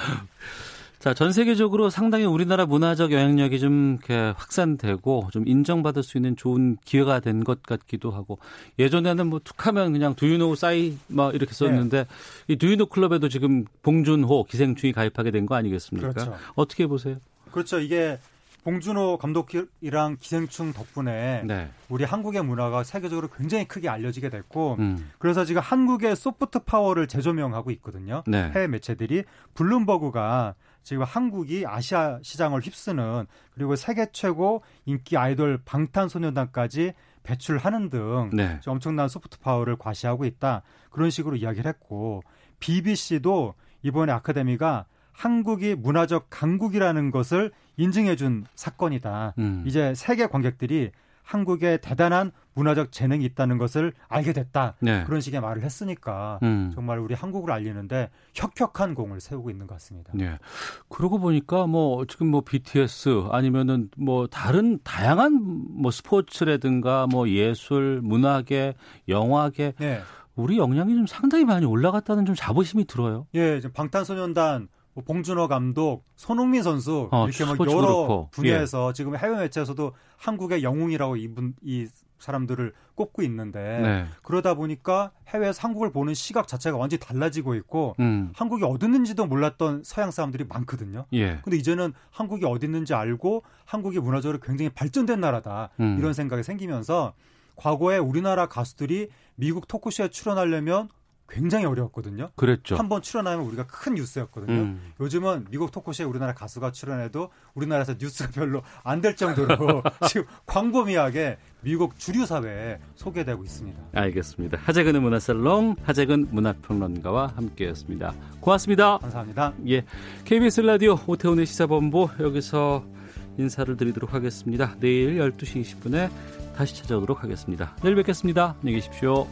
자, 전 세계적으로 상당히 우리나라 문화적 영향력이 좀 이렇게 확산되고 좀 인정받을 수 있는 좋은 기회가 된 것 같기도 하고 예전에는 뭐 툭하면 그냥 두유노 싸이 막 이렇게 썼는데 네. 이 두유노 클럽에도 지금 봉준호 기생충이 가입하게 된 거 아니겠습니까? 그렇죠. 어떻게 보세요? 그렇죠. 이게 봉준호 감독이랑 기생충 덕분에 네. 우리 한국의 문화가 세계적으로 굉장히 크게 알려지게 됐고 음. 그래서 지금 한국의 소프트 파워를 재조명하고 있거든요. 네. 해외 매체들이 블룸버그가 지금 한국이 아시아 시장을 휩쓰는 그리고 세계 최고 인기 아이돌 방탄소년단까지 배출하는 등 네. 엄청난 소프트 파워를 과시하고 있다 그런 식으로 이야기를 했고 BBC도 이번에 아카데미가 한국이 문화적 강국이라는 것을 인증해준 사건이다. 음. 이제 세계 관객들이 한국에 대단한 문화적 재능이 있다는 것을 알게 됐다. 네. 그런 식의 말을 했으니까 음. 정말 우리 한국을 알리는데 혁혁한 공을 세우고 있는 것 같습니다. 네. 그러고 보니까 뭐 지금 뭐 BTS 아니면은 뭐 다른 다양한 뭐 스포츠라든가 뭐 예술, 문화계, 영화계 네. 우리 역량이 좀 상당히 많이 올라갔다는 좀 자부심이 들어요. 예, 방탄소년단 뭐 봉준호 감독, 손흥민 선수 어, 이렇게 뭐 여러 그렇고. 분야에서 예. 지금 해외 매체에서도 한국의 영웅이라고 이분 이 사람들을 꼽고 있는데 네. 그러다 보니까 해외에서 한국을 보는 시각 자체가 완전히 달라지고 있고 음. 한국이 어디 있는지도 몰랐던 서양 사람들이 많거든요. 예. 근데 이제는 한국이 어디 있는지 알고 한국이 문화적으로 굉장히 발전된 나라다 음. 이런 생각이 생기면서 과거에 우리나라 가수들이 미국 토크쇼에 출연하려면 굉장히 어려웠거든요. 그랬죠. 한 번 출연하면 우리가 큰 뉴스였거든요. 음. 요즘은 미국 토크쇼에 우리나라 가수가 출연해도 우리나라에서 뉴스가 별로 안 될 정도로 (laughs) 지금 광범위하게 미국 주류 사회에 소개되고 있습니다. 알겠습니다. 하재근의 문화살롱 하재근 문화평론가와 함께했습니다. 고맙습니다. 감사합니다. 예, KBS 라디오 오태훈의 시사본부 여기서 인사를 드리도록 하겠습니다. 내일 12시 20분에 다시 찾아오도록 하겠습니다. 내일 뵙겠습니다. 안녕히 계십시오.